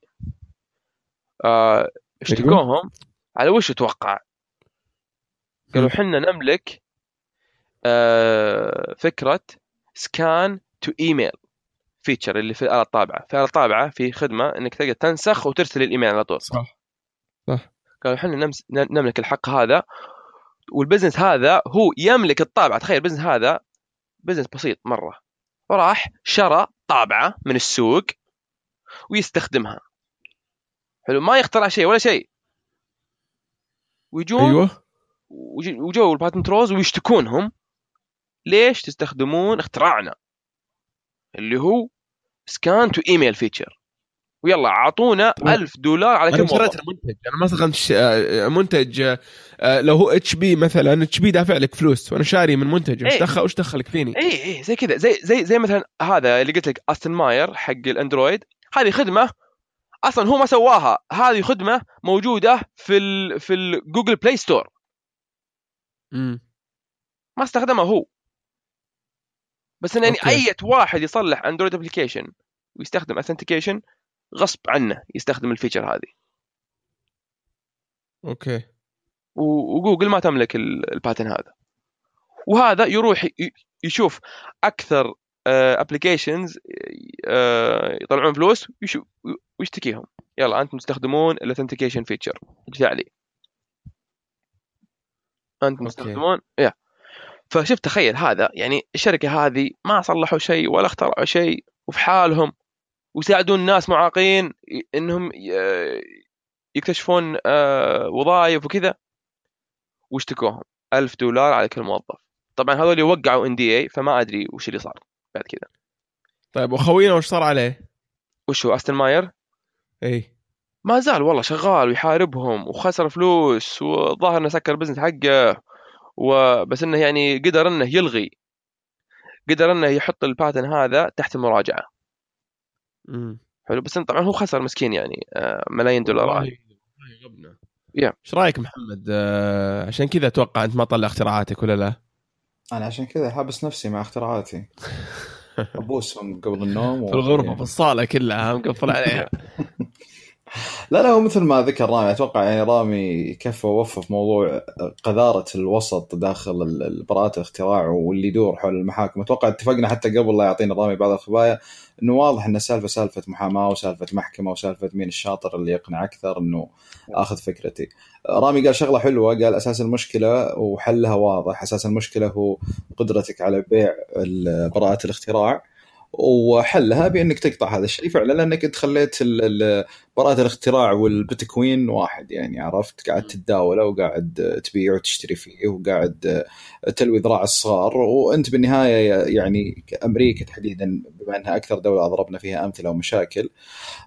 اشتكوهم على وش تتوقع؟ قالوا حنا نملك آه، فكرة scan to email feature اللي في الاله الطابعه في الاله الطابعه في خدمة إنك تقدر تنسخ وترسل الإيميل على طول. صح. قالوا إحنا نملك الحق هذا وال business هذا هو يملك الطابعة. تخيل ال business هذا business بسيط مرة. وراح شرى طابعة من السوق ويستخدمها. حلو؟ ما يخترع شيء ولا شيء. ويجون أيوه. وج- وجو ال patent trolls ويشتكونهم. ليش تستخدمون اختراعنا؟ اللي هو scan to email feature. ويلا أعطونا طيب. ألف دولار على كل أنا شريت موظف المنتج. أنا ما استخدمت ش... آه، منتج آه، آه، لو هو HP مثلا HP دافع لك فلوس. وأنا شاري من منتج. وش إيه. دخل وش دخلك فيني؟ اي اي زي كذا. زي زي زي مثلا هذا اللي قلت لك أستن ماير حق الأندرويد. هذه خدمة أصلا هو ما سواها. هذه خدمة موجودة في ال في ال Google Play Store امم ما استخدمها هو. بس إن يعني. أي واحد يصلح Android application ويستخدم authentication غصب عنه يستخدم ال feature هذه. okay. وجوجل ما تملك ال- ال patent هذا. وهذا يروح يشوف أكثر applications يطلعون فلوس ويشتكيهم. يلا أنتم تستخدمون ال authentication feature ادفع لي. أنتم. تستخدمون؟ يا. فشفت تخيل هذا يعني الشركة هذه ما صلحوا شيء ولا اخترعوا شيء وفي حالهم ويساعدون ناس معاقين إنهم يكتشفون آه، وظائف وكذا واشتكوهم. ألف دولار على كل موظف. طبعا هذول وقعوا NDA فما أدري وش اللي صار بعد كذا. طيب وخوينا وش صار عليه؟ وش هو استن ماير؟ اي ما زال والله شغال ويحاربهم وخسر فلوس والظاهر إنه سكر ال business حقه. وبس إنه يعني قدر إنه يلغي قدر إنه يحط ال patent هذا تحت المراجعة. امم حلو بس طبعا هو خسر مسكين يعني آه، ملايين دولارات. يا. إيش رأيك محمد؟ آه، عشان كذا أتوقع أنت ما طلع اختراعاتك ولا لا؟ أنا عشان كذا حابس نفسي مع اختراعاتي. أبوسهم قبل النوم في الغرفة في الصالة كلها مقفل عليها. لا لا هو مثل ما ذكر رامي أتوقع يعني رامي كفى ووفى في موضوع قذارة الوسط داخل براءات الاختراع واللي يدور حول المحاكم أتوقع اتفقنا حتى قبل لا يعطينا رامي بعض الخبايا إنه واضح إن السالفه سالفة محاماة وسالفة محكمة وسالفة مين الشاطر اللي يقنع أكثر إنه آخذ فكرتي. رامي قال شغلة حلوة قال أساس المشكلة وحلها واضح أساس المشكلة هو قدرتك على بيع براءات الاختراع وحلها بأنك تقطع هذا الشيء فعلا لأنك أنت خليت براءة الاختراع والبيتكوين واحد يعني عرفت؟ قاعد تتداوله وقاعد تبيع وتشتري فيه وقاعد تلوي ذراع الصغار وأنت بالنهاية يعني أمريكا تحديدا بما أنها أكثر دولة أضربنا فيها أمثلة ومشاكل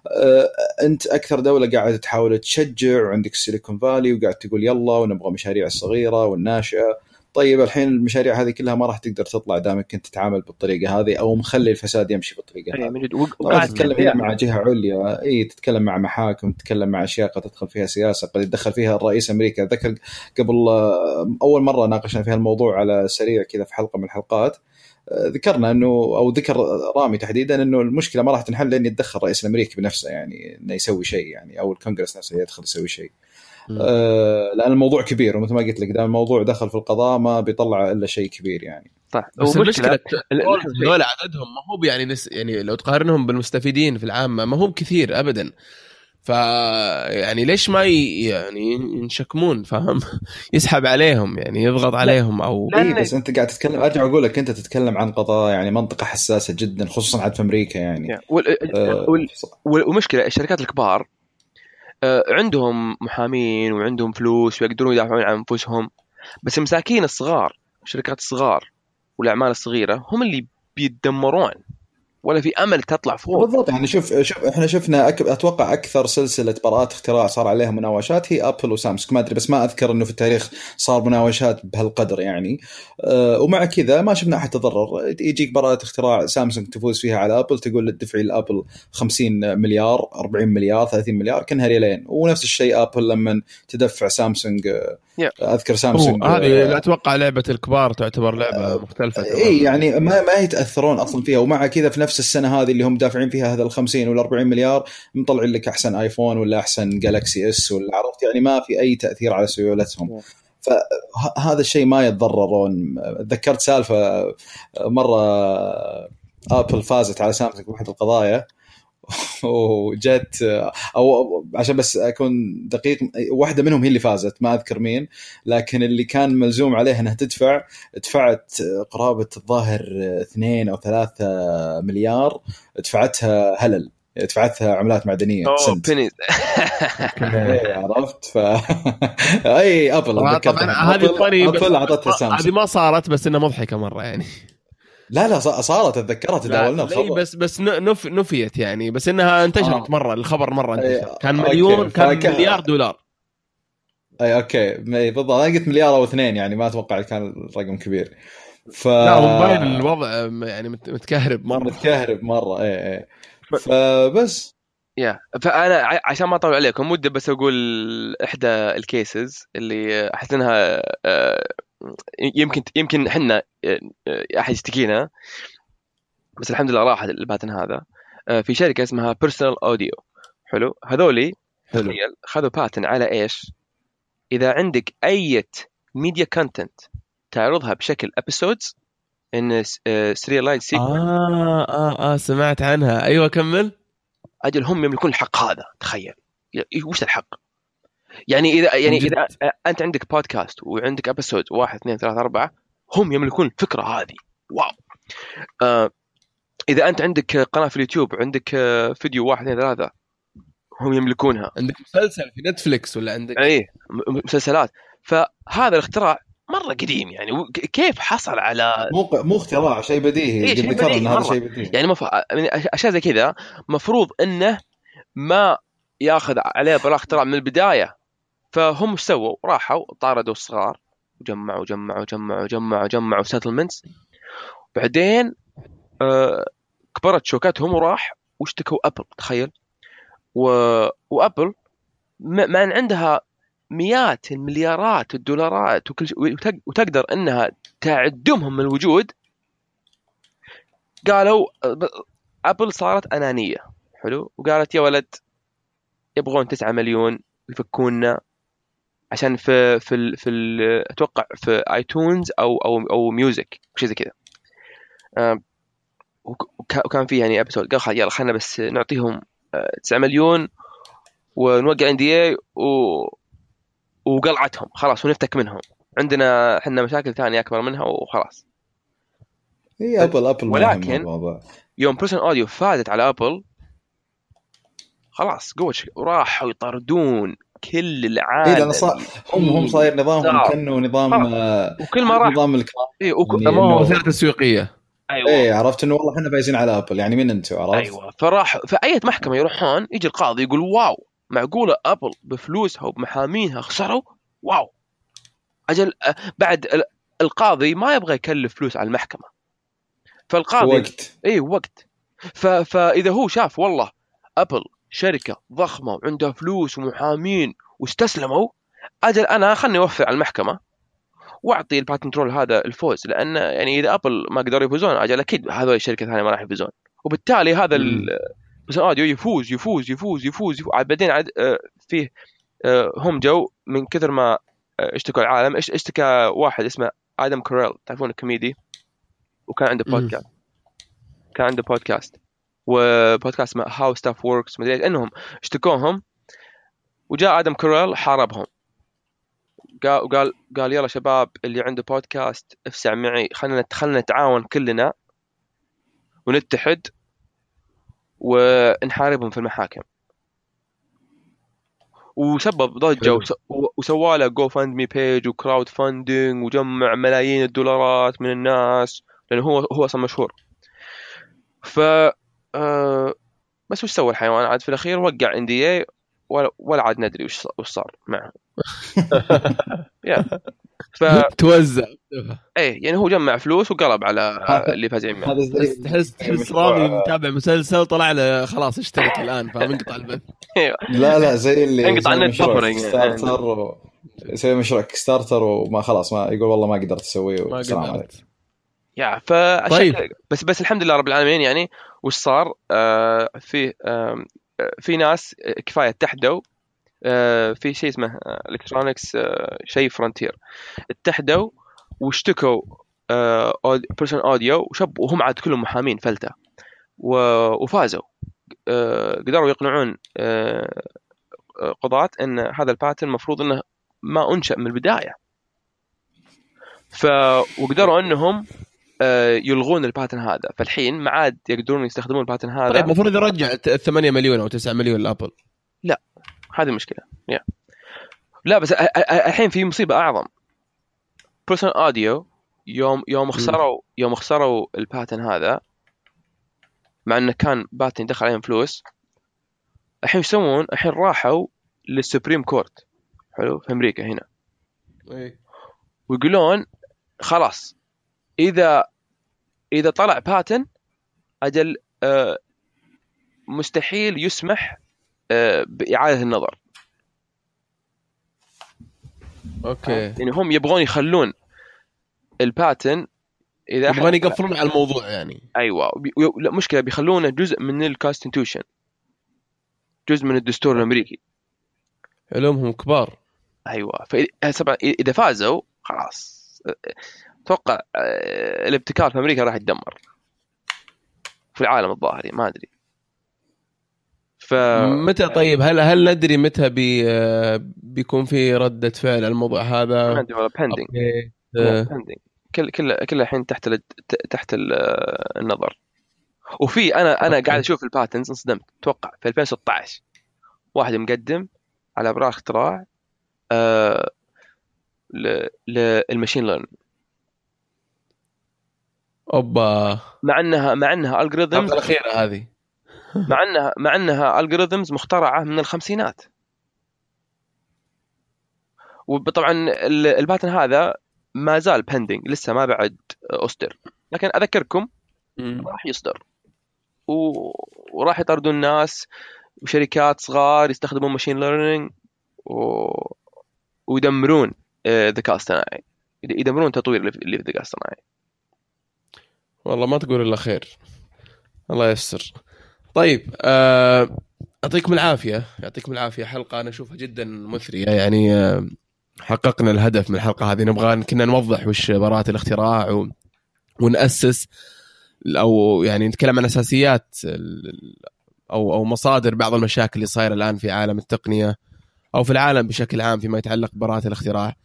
آه، أنت أكثر دولة قاعدة تحاول تشجع وعندك السيليكون فالي وقاعد تقول يلا ونبغى مشاريع الصغيره والناشئه طيب الحين المشاريع هذه كلها ما راح تقدر تطلع دامك انت تتعامل بالطريقة هذه أو مخلي الفساد يمشي بالطريقة إيه، هذه. من طبعا وقاعد تتكلم هنا مع جهة عليا إي تتكلم مع محاكم تتكلم مع أشياء قد تدخل فيها سياسة قد يتدخل فيها الرئيس أمريكا. ذكر قبل آه، أول مرة ناقشنا فيها الموضوع على سريع كذا في حلقة من الحلقات. آه، ذكرنا إنه أو ذكر رامي تحديدا إنه المشكلة ما راح تنحل لين يتدخل الرئيس الأمريكي بنفسه يعني إنه يسوي شيء يعني أو الكونغرس نفسه يدخل يسوي شيء. آه، لأن الموضوع كبير ومثل ما قلت لك دام الموضوع دخل في القضاء ما بيطلع إلا شيء كبير يعني. صح بس المشكلة ال- ال- هذول عددهم ما هو يعني نس يعني لو تقارنهم بالمستفيدين في العامه ما هو كثير ابدا. ف يعني ليش ما ي... يعني ينشكمون فاهم؟ يسحب عليهم يعني يضغط عليهم أو لا، اي بس أنت قاعد تتكلم أرجع أقول لك أنت تتكلم عن قضايا يعني منطقة حساسة جدا خصوصا عاد في أمريكا يعني. وال- آه، وال- وال- والمشكلة الشركات الكبار عندهم محامين وعندهم فلوس ويقدرون يدافعون عن أنفسهم بس المساكين الصغار الشركات الصغار والأعمال الصغيرة هم اللي بيتدمرون. ولا في أمل تطلع فوق. بالضبط يعني شوف شوف إحنا شفنا أك... أتوقع أكثر سلسلة براءات اختراع صار عليها مناوشات هي ابل وسامسونج. ما أدري بس ما أذكر إنه في التاريخ صار مناوشات بهالقدر يعني. أه ومع كذا ما شفنا أحد تضرر. يجيك براءة اختراع سامسونج تفوز فيها على ابل تقول له تدفعي لابل 50 مليار 40 مليار 30 مليار كأنها ريالين. ونفس الشيء ابل لما تدفع سامسونج آه،. أذكر سامسونج هذه آه، أتوقع لعبة الكبار تعتبر لعبة مختلفة إي يعني ما ما يتأثرون أصلا فيها. ومع كذا في نفس السنة هذه اللي هم دافعين فيها هذا ال 50 ولا 40 مليار مطلعين لك أحسن ايفون ولا أحسن جالكسي اس ولا عرفت؟ يعني ما في أي تأثير على سيولتهم. فهذا الشيء ما يتضررون. تذكرت سالفة مرة ابل فازت على سامسونج بواحد القضايا. وجت أو عشان بس أكون دقيق واحدة منهم هي اللي فازت ما أذكر مين لكن اللي كان ملزوم عليها إنها تدفع دفعت قرابة الظاهر اثنين أو ثلاثة مليار دفعتها هلل دفعتها عملات معدنية أوه بينيز إيه، عرفت؟ ف أي أبل طبعا. هذه بس- أبل أعطتها هذه سامسونج. ما صارت بس إنها مضحكة مرة يعني. لا لا صارت اتذكرها تداولنا الخبر بس بس نف نفيت يعني بس إنها انتشرت آه. مرة الخبر مرة انتشر. كان مليون كان مليار دولار. إي okay. بالضبط. أنا قلت مليار أو اثنين يعني ما أتوقع كان الرقم كبير. ف لا هو الوضع يعني مت- متكهرب مرة. متكهرب مرة إي إي. فبس yeah فأنا عشان ما أطول عليكم ودي بس أقول إحدى ال cases اللي احس انها آه، يمكن يمكن إحنا آه، أحد يشتكينا. بس الحمد لله راح ال patent هذا. آه، في شركة اسمها Personal Audio حلو. هذولي حلو. خذوا patent على إيش؟ إذا عندك أي media content تعرضها بشكل episodes in serialized sequence آه آه آه سمعت عنها. أيوه كمل. أجل هم يملكون الحق هذا تخيل. وش الحق؟ يعني اذا يعني. إذا أنت عندك بودكاست وعندك episode واحد اثنين ثلاثة أربعة هم يملكون الفكرة هذه. wow. آه إذا أنت عندك قناة في اليوتيوب وعندك آه، فيديو واحد اثنين ثلاثة هم يملكونها. عندك مسلسل في نتفلكس ولا عندك؟ اي مسلسلات. فهذا الاختراع مرة قديم يعني كيف حصل على مو مو اختراع شيء بديهي إيه، شيء بديهي هذا مرة. شيء بديهي. يعني مف... يعني أشياء زي كذا مفروض إنه ما ياخذ عليه براءة اختراع من البداية. فهم إيش سووا؟ راحوا طاردوا الصغار وجمعوا جمعوا جمعوا جمعوا جمعوا سيتلمنتس بعدين آه كبرت شوكتهم وراح واشتكوا أبل تخيل. و... وأبل ما أن عندها مئات المليارات الدولارات وكل شيء وتق- وتقدر إنها تعدمهم من الوجود قالوا أبل صارت أنانية. حلو؟ وقالت يا ولد يبغون 9 مليون يفكونا عشان في في في أتوقع في iTunes أو أو أو Music شيء زي كذا. وك- وكان في يعني episode قال يلا خلينا بس نعطيهم آه، 9 مليون ونوقع NDA و وقلعتهم. خلاص ونفتك منهم. عندنا إحنا مشاكل ثانية أكبر منها وخلاص. هي ابل ابل ولكن- يوم Personal Audio فازت على ابل خلاص قوة وراحوا يطردون كل العالم اي لأن صار هم هم صاير نظامهم. كأنه نظام. آه، وكل ما راح. نظام الكرام إيه وك... يعني وسيله تسويقيه أيوه. إيه عرفت إنه والله إحنا فايزين على أبل يعني مين أنتم عرفت؟ أيوه. فراح في أي محكمة يروحون يجي القاضي يقول wow معقولة أبل بفلوسها وبمحامينها خسروا؟ wow. أجل أه، بعد ال- القاضي ما يبغى يكلف فلوس على المحكمة. فالقاضي وقت. اي وقت. ف... فإذا هو شاف والله أبل شركة ضخمة وعندها فلوس ومحامين واستسلموا أجل أنا خلني أوفر على المحكمة وأعطي ال patent troll هذا الفوز لأن يعني إذا أبل ما قدروا يفوزون أجل أكيد هذول الشركة الثانية ما راح يفوزون. وبالتالي هذا ال- Personal Audio يفوز يفوز يفوز يفوز, يفوز. عاد بعدين عاد آه، فيه آه، هم جو من كثر ما آه، اشتكوا العالم اش- اشتكى واحد اسمه Adam Carolla تعرفون الكوميدي؟ وكان عنده. بودكاست كان عنده بودكاست وبودكاست اسمه How Stuff Works مدري إنهم اشتكوهم وجاء Adam Carolla حاربهم. قال قال قال يلا شباب اللي عنده بودكاست افسع معي خلينا خلينا نتعاون كلنا ونتحد ونحاربهم في المحاكم. وسبب ضجه وسوى له GoFundMe page و crowdfunding وجمع ملايين الدولارات من الناس لأنه هو هو أصلا مشهور. ف آه بس وش سوى الحيوان؟ عاد في الأخير وقع NDA ولا, ولا عاد ندري وش وش صار معه. yeah. ف توزع. إيه يعني هو جمع فلوس وقلب على اللي فازعين معه تحس تحس رامي متابع مسلسل طلع له خلاص اشترك الآن فاهم انقطع البث لا لا زي اللي انقطع يسوي النت. starter و... يسوي مشروع Kickstarter وما خلاص ما يقول والله ما قدرت اسويه ما والسلام عليكم. قدرت yeah فعشان طيب. بس بس الحمد لله رب العالمين يعني وش صار؟ آه في آه في ناس كفاية اتحدوا آه في شيء اسمه Electronics آه شيء Frontier اتحدوا واشتكوا آه Personal Audio وشب وهم عاد كلهم محامين فلتة. وفازوا. آه قدروا يقنعون آه آه، قضاة إن هذا ال patent المفروض إنه ما أنشأ من البداية. ف وقدروا إنهم آه، يلغون ال patent هذا. فالحين ما عاد يقدرون يستخدمون ال patent هذا. طيب المفروض يرجع 8 مليون أو 9 مليون لأبل. هذه المشكلة yeah. لا بس الحين في مصيبة أعظم. Personal Audio يوم يوم خسروا يوم خسروا ال patent هذا مع إنه كان patent دخل عليهم فلوس. الحين إيش يسوون؟ الحين راحوا لل Supreme Court. حلو في أمريكا هنا. ويقولون خلاص إذا إذا طلع patent أجل آه، مستحيل يسمح آه، بإعادة النظر. okay. يعني هم يبغون يخلون ال patent إذا يبغون يقفلون على الموضوع يعني. أيوه. لا مشكلة بيخلونه جزء من ال constitution جزء من الدستور الأمريكي. علومهم كبار. أيوه. فطبعا إذا فازوا خلاص. أتوقع آه، الابتكار في أمريكا راح يتدمر. في العالم الظاهر يعني ما أدري. ف متى طيب؟ هل هل ندري متى بي آه، بيكون في ردة فعل على الموضوع ما هذا؟ ادري والله okay. آه، كل كل كل الحين تحت ال... تحت ال- النظر. وفي أنا أنا okay. قاعد أشوف ال patents انصدمت. أتوقع في 2016 واحد مقدم على براءة اختراع آه ل... لل machine learning أوبا. مع انها مع أنها algorithms الحلقة الأخيرة هذه. مع انها مع أنها algorithms مخترعة من الخمسينات. وطبعا ال- ال patent هذا ما زال pending لسه ما بعد أصدر. لكن أذكركم راح يصدر. و... وراح يطردون الناس وشركات صغار يستخدمون machine learning و... ويدمرون آه، الذكاء الاصطناعي. يدمرون تطوير اللي في اللي في الذكاء الاصطناعي. والله ما تقول إلا خير. الله ييسر. طيب آه، يعطيكم العافية. يعطيكم العافية. حلقة أنا أشوفها جدا مثرية. يعني آه، حققنا الهدف من الحلقة هذه. نبغى كنا نوضح وش براءة الاختراع و... ونأسس أو يعني نتكلم عن أساسيات أو أو مصادر بعض المشاكل اللي صايرة الآن في عالم التقنية أو في العالم بشكل عام فيما يتعلق ببراءه الاختراع.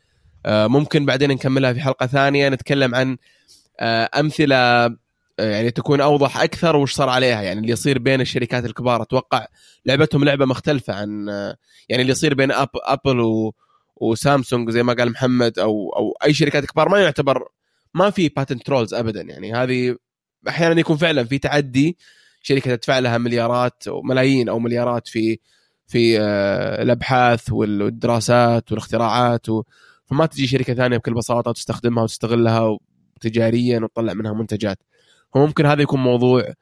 آه، ممكن بعدين نكملها في حلقة ثانية. نتكلم عن أمثلة آه، يعني تكون أوضح أكثر وش صار عليها. يعني اللي يصير بين الشركات الكبار أتوقع لعبتهم لعبة مختلفة عن آه، يعني اللي يصير بين أب Apple و وسامسونج زي ما قال محمد أو أو أي شركات كبار ما يعتبر ما في patent trolls ابدا. يعني هذه أحيانا يكون فعلا في تعدي شركة تدفع لها مليارات أو ملايين أو مليارات في في آه، الأبحاث والدراسات والاختراعات و... فما تجي شركة ثانية بكل بساطة وتستخدمها وتستغلها تجاريا وتطلع منها منتجات. فممكن هذا يكون موضوع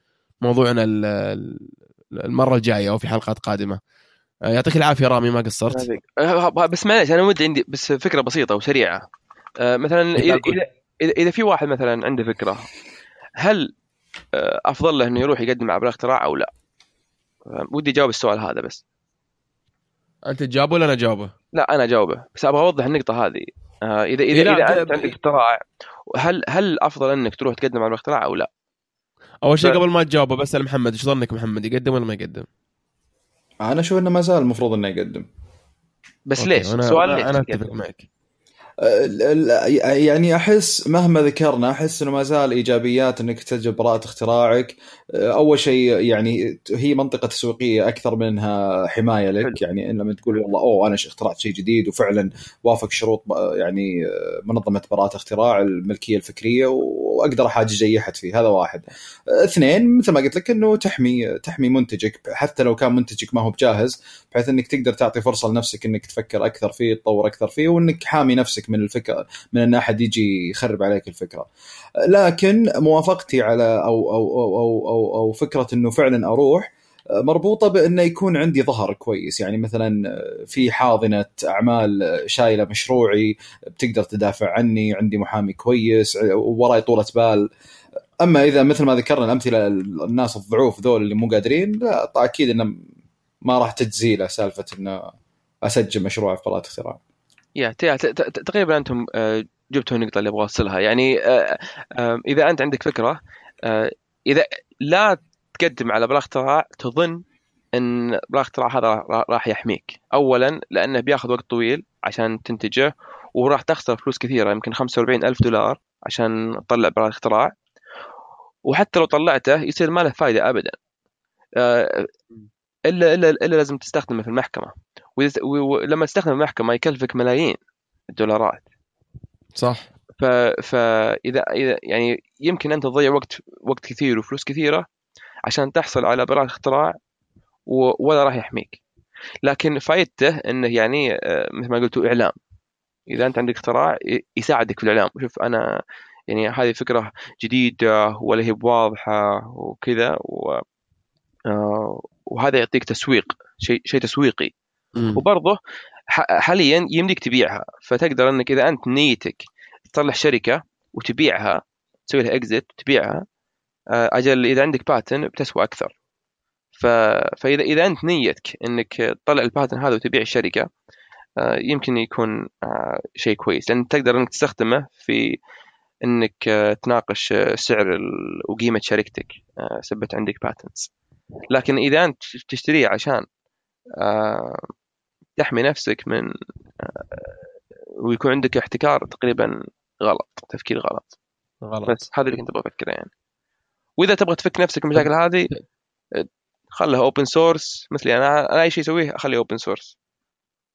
موضوعنا ال- ال- المرة الجاية أو في حلقات قادمة. آه، يعطيك العافية رامي ما قصرت. آه، بس معليش أنا ودي عندي بس فكرة بسيطة وسريعة. آه، مثلا اذا. اذا إذا في واحد مثلا عنده فكرة هل أفضل له إنه يروح يقدم على براءة اختراع أو لا؟ ودي أجاوب السؤال هذا بس. أنت تجاوب ولا أنا أجاوبه؟ لا أنا أجاوبه. بس أبغى أوضح النقطة هذه. اذا اذا إيه، ب- أنت عندك اختراع هل هل افضل إنك تروح تقدم على براءة اختراع أو لا؟ أول شيء ف- قبل ما تجاوبه بسال محمد إيش ظنك محمد يقدم ولا ما يقدم؟ أنا أشوف إنه ما زال المفروض إنه يقدم بس أوكي، ليش؟ أنا سؤال أنا, ليش؟ أنا أتفق معك ال- ال- يعني أحس مهما ذكرنا أحس إنه ما زال إيجابيات إنك تسجل براءه اختراعك أول شيء يعني هي منطقة تسويقيه أكثر منها حماية لك. يعني إن لما تقول والله أوه أنا اخترعت شيء جديد وفعلا وافق شروط يعني منظمة براءة اختراع الملكية الفكرية وأقدر أحاجج أي أحد فيه. هذا واحد. اثنين مثل ما قلت لك إنه تحمي تحمي منتجك. حتى لو كان منتجك ما هو بجاهز بحيث إنك تقدر تعطي فرصة لنفسك إنك تفكر أكثر فيه تطور أكثر فيه وإنك حامي نفسك من الفكرة من إن أحد يجي يخرب عليك الفكرة. لكن موافقتي على أو أو أو أو, أو, أو فكرة إنه فعلا أروح مربوطة بأنه يكون عندي ظهر كويس يعني مثلا في حاضنة أعمال شايلة مشروعي بتقدر تدافع عني عندي محامي كويس وراي طولة بال أما إذا مثل ما ذكرنا الأمثلة الناس الضعوف ذول اللي مو قادرين لا أكيد إنه ما راح تجزي له سالفة إنه أسجل مشروع في براءه اختراع. يا تقريبا أنتم آه، جبتوا النقطه اللي أبغى أوصلها. يعني آه، آه، إذا أنت عندك فكرة إذا لا تقدم على براءه اختراع تظن إن براءه اختراع هذا راح يحميك. اولا لأنه بياخذ وقت طويل عشان تنتجه وراح تخسر فلوس كثيرة يمكن 45 ألف دولار عشان تطلع براءه اختراع وحتى لو طلعته يصير ما له فائده ابدا. الا الا إلا لازم تستخدمه في المحكمة. ولما تستخدم المحكمة يكلفك ملايين الدولارات. صح. ف... فاذا إذا يعني يمكن انت تضيع وقت وقت كثير وفلوس كثيرة عشان تحصل على براءة اختراع و... ولا راح يحميك. لكن فائدته إنه يعني آه، مثل ما قلتوا إعلام. إذا أنت عندك اختراع يساعدك في الإعلام. شوف أنا يعني هذه فكرة جديدة ولا هي بواضحة وكذا و... آه، وهذا يعطيك تسويق شيء شيء تسويقي. وبرضه حاليا يمديك تبيعها. فتقدر إنك إذا أنت نيتك تطلع شركة وتبيعها تسوي لها اكزيت وتبيعها آه، أجل إذا عندك باتن بتسوى أكثر. ف... فاذا إذا أنت نيتك إنك تطلع الباتن هذا وتبيع الشركة آه، يمكن يكون آه، شيء كويس. لأن تقدر إنك تستخدمه في إنك تناقش سعر وقيمة شركتك سبت عندك باتنز لكن إذا أنت تشتريه عشان تحمي نفسك من ويكون عندك احتكار تقريبا غلط تفكير غلط. غلط. بس هذا اللي كنت أبغى أذكره يعني. وإذا تبغى تفك نفسك من المشاكل هذه خلها open source مثلي أنا أنا أي شيء أسويه أخليه open source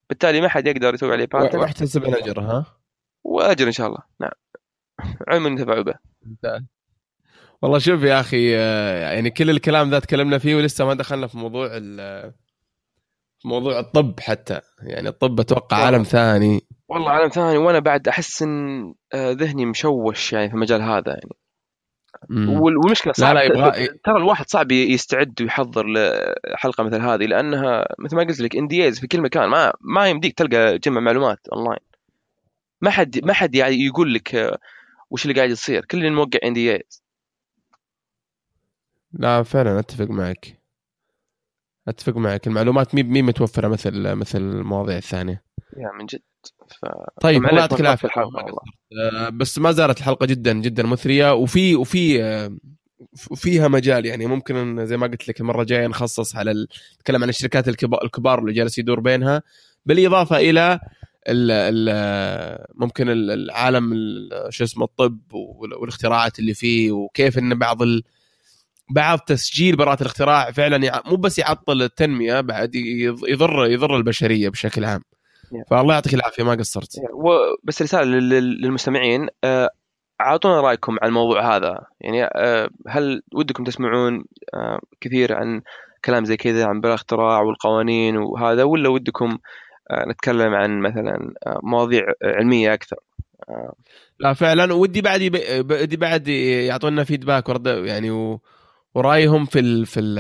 بالتالي ما حد يقدر يسوي عليه patent واحتسب الأجر ها؟ وأجر إن شاء الله. نعم. علم ينتفع به. والله شوف يا أخي آه، يعني كل الكلام ذا تكلمنا فيه ولسه ما دخلنا في موضوع في موضوع الطب حتى. يعني الطب أتوقع عالم ثاني. والله عالم ثاني وأنا بعد أحس إن آه، ذهني مشوش يعني في المجال هذا يعني. والمشكلة صعب لا لا يبغى ترى الواحد صعب يستعد ويحضر لحلقه مثل هذه لأنها مثل ما قلت لك إن في كل مكان. ما ما يمديك تلقى جمع معلومات أونلاين. ما حد ما حد يعني يقول لك آه، وش اللي قاعد يصير. كل اللي موقع إن لا فعلا أتفق معك. أتفق معك. المعلومات مي مي متوفرة مثل مثل المواضيع الثانية. يا من جد. ف... طيب الله يعطيك العافيه آه، بس ما زالت الحلقة جدا جدا مثرية وفي وفي آه، فيها مجال يعني ممكن زي ما قلت لك المرة الجاية نخصص على. نتكلم عن الشركات الكبار اللي جالس يدور بينها بالإضافة إلى ال ال ممكن العالم شو اسمه الطب والاختراعات اللي فيه وكيف إن بعض ال بعض تسجيل براءة الاختراع فعلا مو بس يعطل التنمية بعد يضر يضر البشرية بشكل عام. فالله يعطيك العافية ما قصرت. بس رسالة للمستمعين آه، اعطونا رأيكم عن الموضوع هذا. يعني آه، هل ودكم تسمعون آه، كثير عن كلام زي كذا عن براءة الاختراع والقوانين وهذا ولا ودكم نتكلم عن مثلا مواضيع علمية أكثر؟ لا فعلا. ودي بعد ودي بعد يعطونا فيدباك ورد يعني و... ورأيهم في ال في ال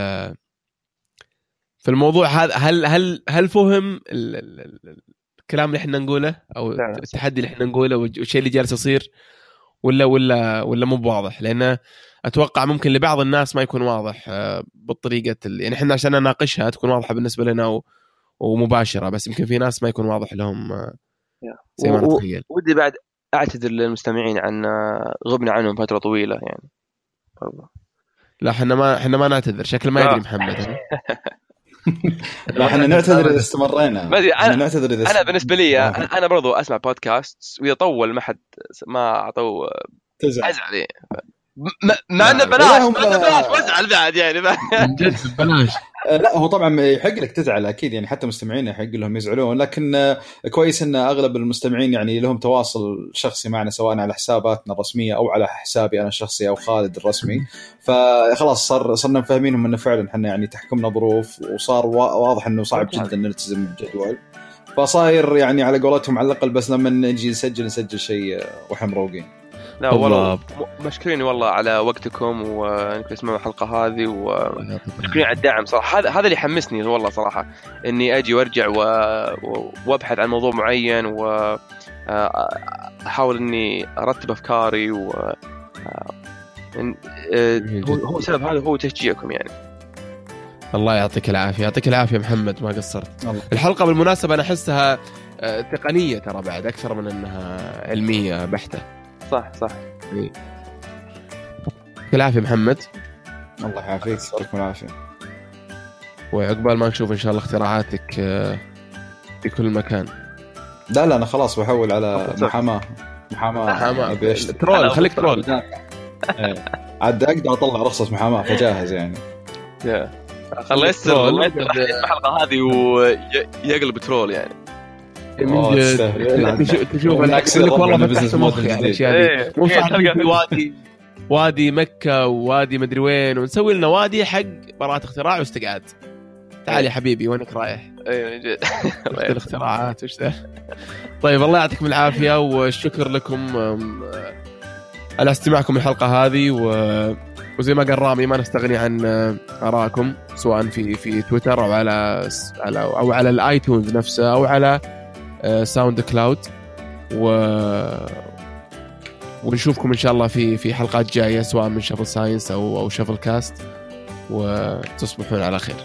في الموضوع هذا. هل هل هل فهم الكلام اللي إحنا نقوله أو التحدي اللي إحنا نقوله والشيء اللي جالس يصير ولا ولا ولا مو بواضح؟ لأنه أتوقع ممكن لبعض الناس ما يكون واضح آه، بالطريقة اللي يعني إحنا عشان نناقشها تكون واضحة بالنسبة لنا ومباشرة بس يمكن في ناس ما يكون واضح لهم آه، زي ما نتخيل ودي بعد أعتذر للمستمعين عن آه، غبنا عنهم فترة طويلة يعني. لا إحنا ما إحنا ما نعتذر شكل ما يدري محمد لا إحنا نعتذر اذا استمرينا ما ادري أنا نعتذر اذا أنا بالنسبة لي أنا برضو اسمع بودكاست واذا طول ما حد ما اعطوا ازعل ازعل مع انه لا، بلاش مع انه بلاش وازعل بعد يعني من جد ببلاش آه، لا هو طبعا يحق لك تزعل أكيد يعني حتى مستمعينا يحق لهم يزعلون لكن آه، كويس إن أغلب المستمعين يعني لهم تواصل شخصي معنا سواء على حساباتنا الرسمية أو على حسابي أنا الشخصي أو خالد الرسمي. فخلاص صار صرنا مفهمينهم إنه فعلا إحنا يعني تحكمنا ظروف وصار وا- واضح إنه صعب جدا نلتزم بالجدول. فصاير يعني على قولتهم على الأقل بس لما نجي نسجل نسجل شيء آه، وإحنا مروقين. لا والله مشكورين والله على وقتكم وأنكم تسمعوا الحلقة هذه ومشكورين على الدعم صراحة. هذا هذا اللي يحمسني والله صراحة إني أجي وأرجع و... وأبحث عن موضوع معين و آه، أحاول إني أرتب أفكاري و آه، آه، هو هو سبب هذا هو تشجيعكم يعني. الله يعطيك العافية. يعطيك العافية محمد ما قصرت. الله. الحلقة بالمناسبة أنا أحسها تقنية ترى بعد أكثر من أنها علمية بحتة. صح صح. يعطيك العافيه محمد؟ الله يعافيك. يعطيكم العافية. وعقبال ما نشوف إن شاء الله اختراعاتك آه، في كل مكان. لا لا أنا خلاص بحول على. محاماة. محاماة. أبي اشتغل ترول خليك ترول. إيه. عاد أقدر أطلع رخصة محاماة فجاهز يعني. يا. الله يستر troll. الله يستر راح يسمع الحلقة هذه ويقلب troll يعني. من أوه، جد. تشوف- والله فتحت مخي على. الاشياء دي إيه. مو صح تلقى- في وادي وادي مكة ووادي مدري وين ونسوي لنا وادي حق براءة اختراع واستقعاد تعال يا حبيبي وينك رايح؟ اي من جد وش الاختراعات وش ذا؟ طيب الله يعطيكم العافية والشكر لكم آه، على استماعكم الحلقة هذه و... وزي ما قال رامي ما نستغني عن آه، آرائكم سواء في في تويتر أو على على أو على ال iTunes نفسه أو على آه، SoundCloud و ونشوفكم إن شاء الله في في حلقات جاية سواء من Shuffle Science أو أو Shuffle Cast وتصبحون على خير.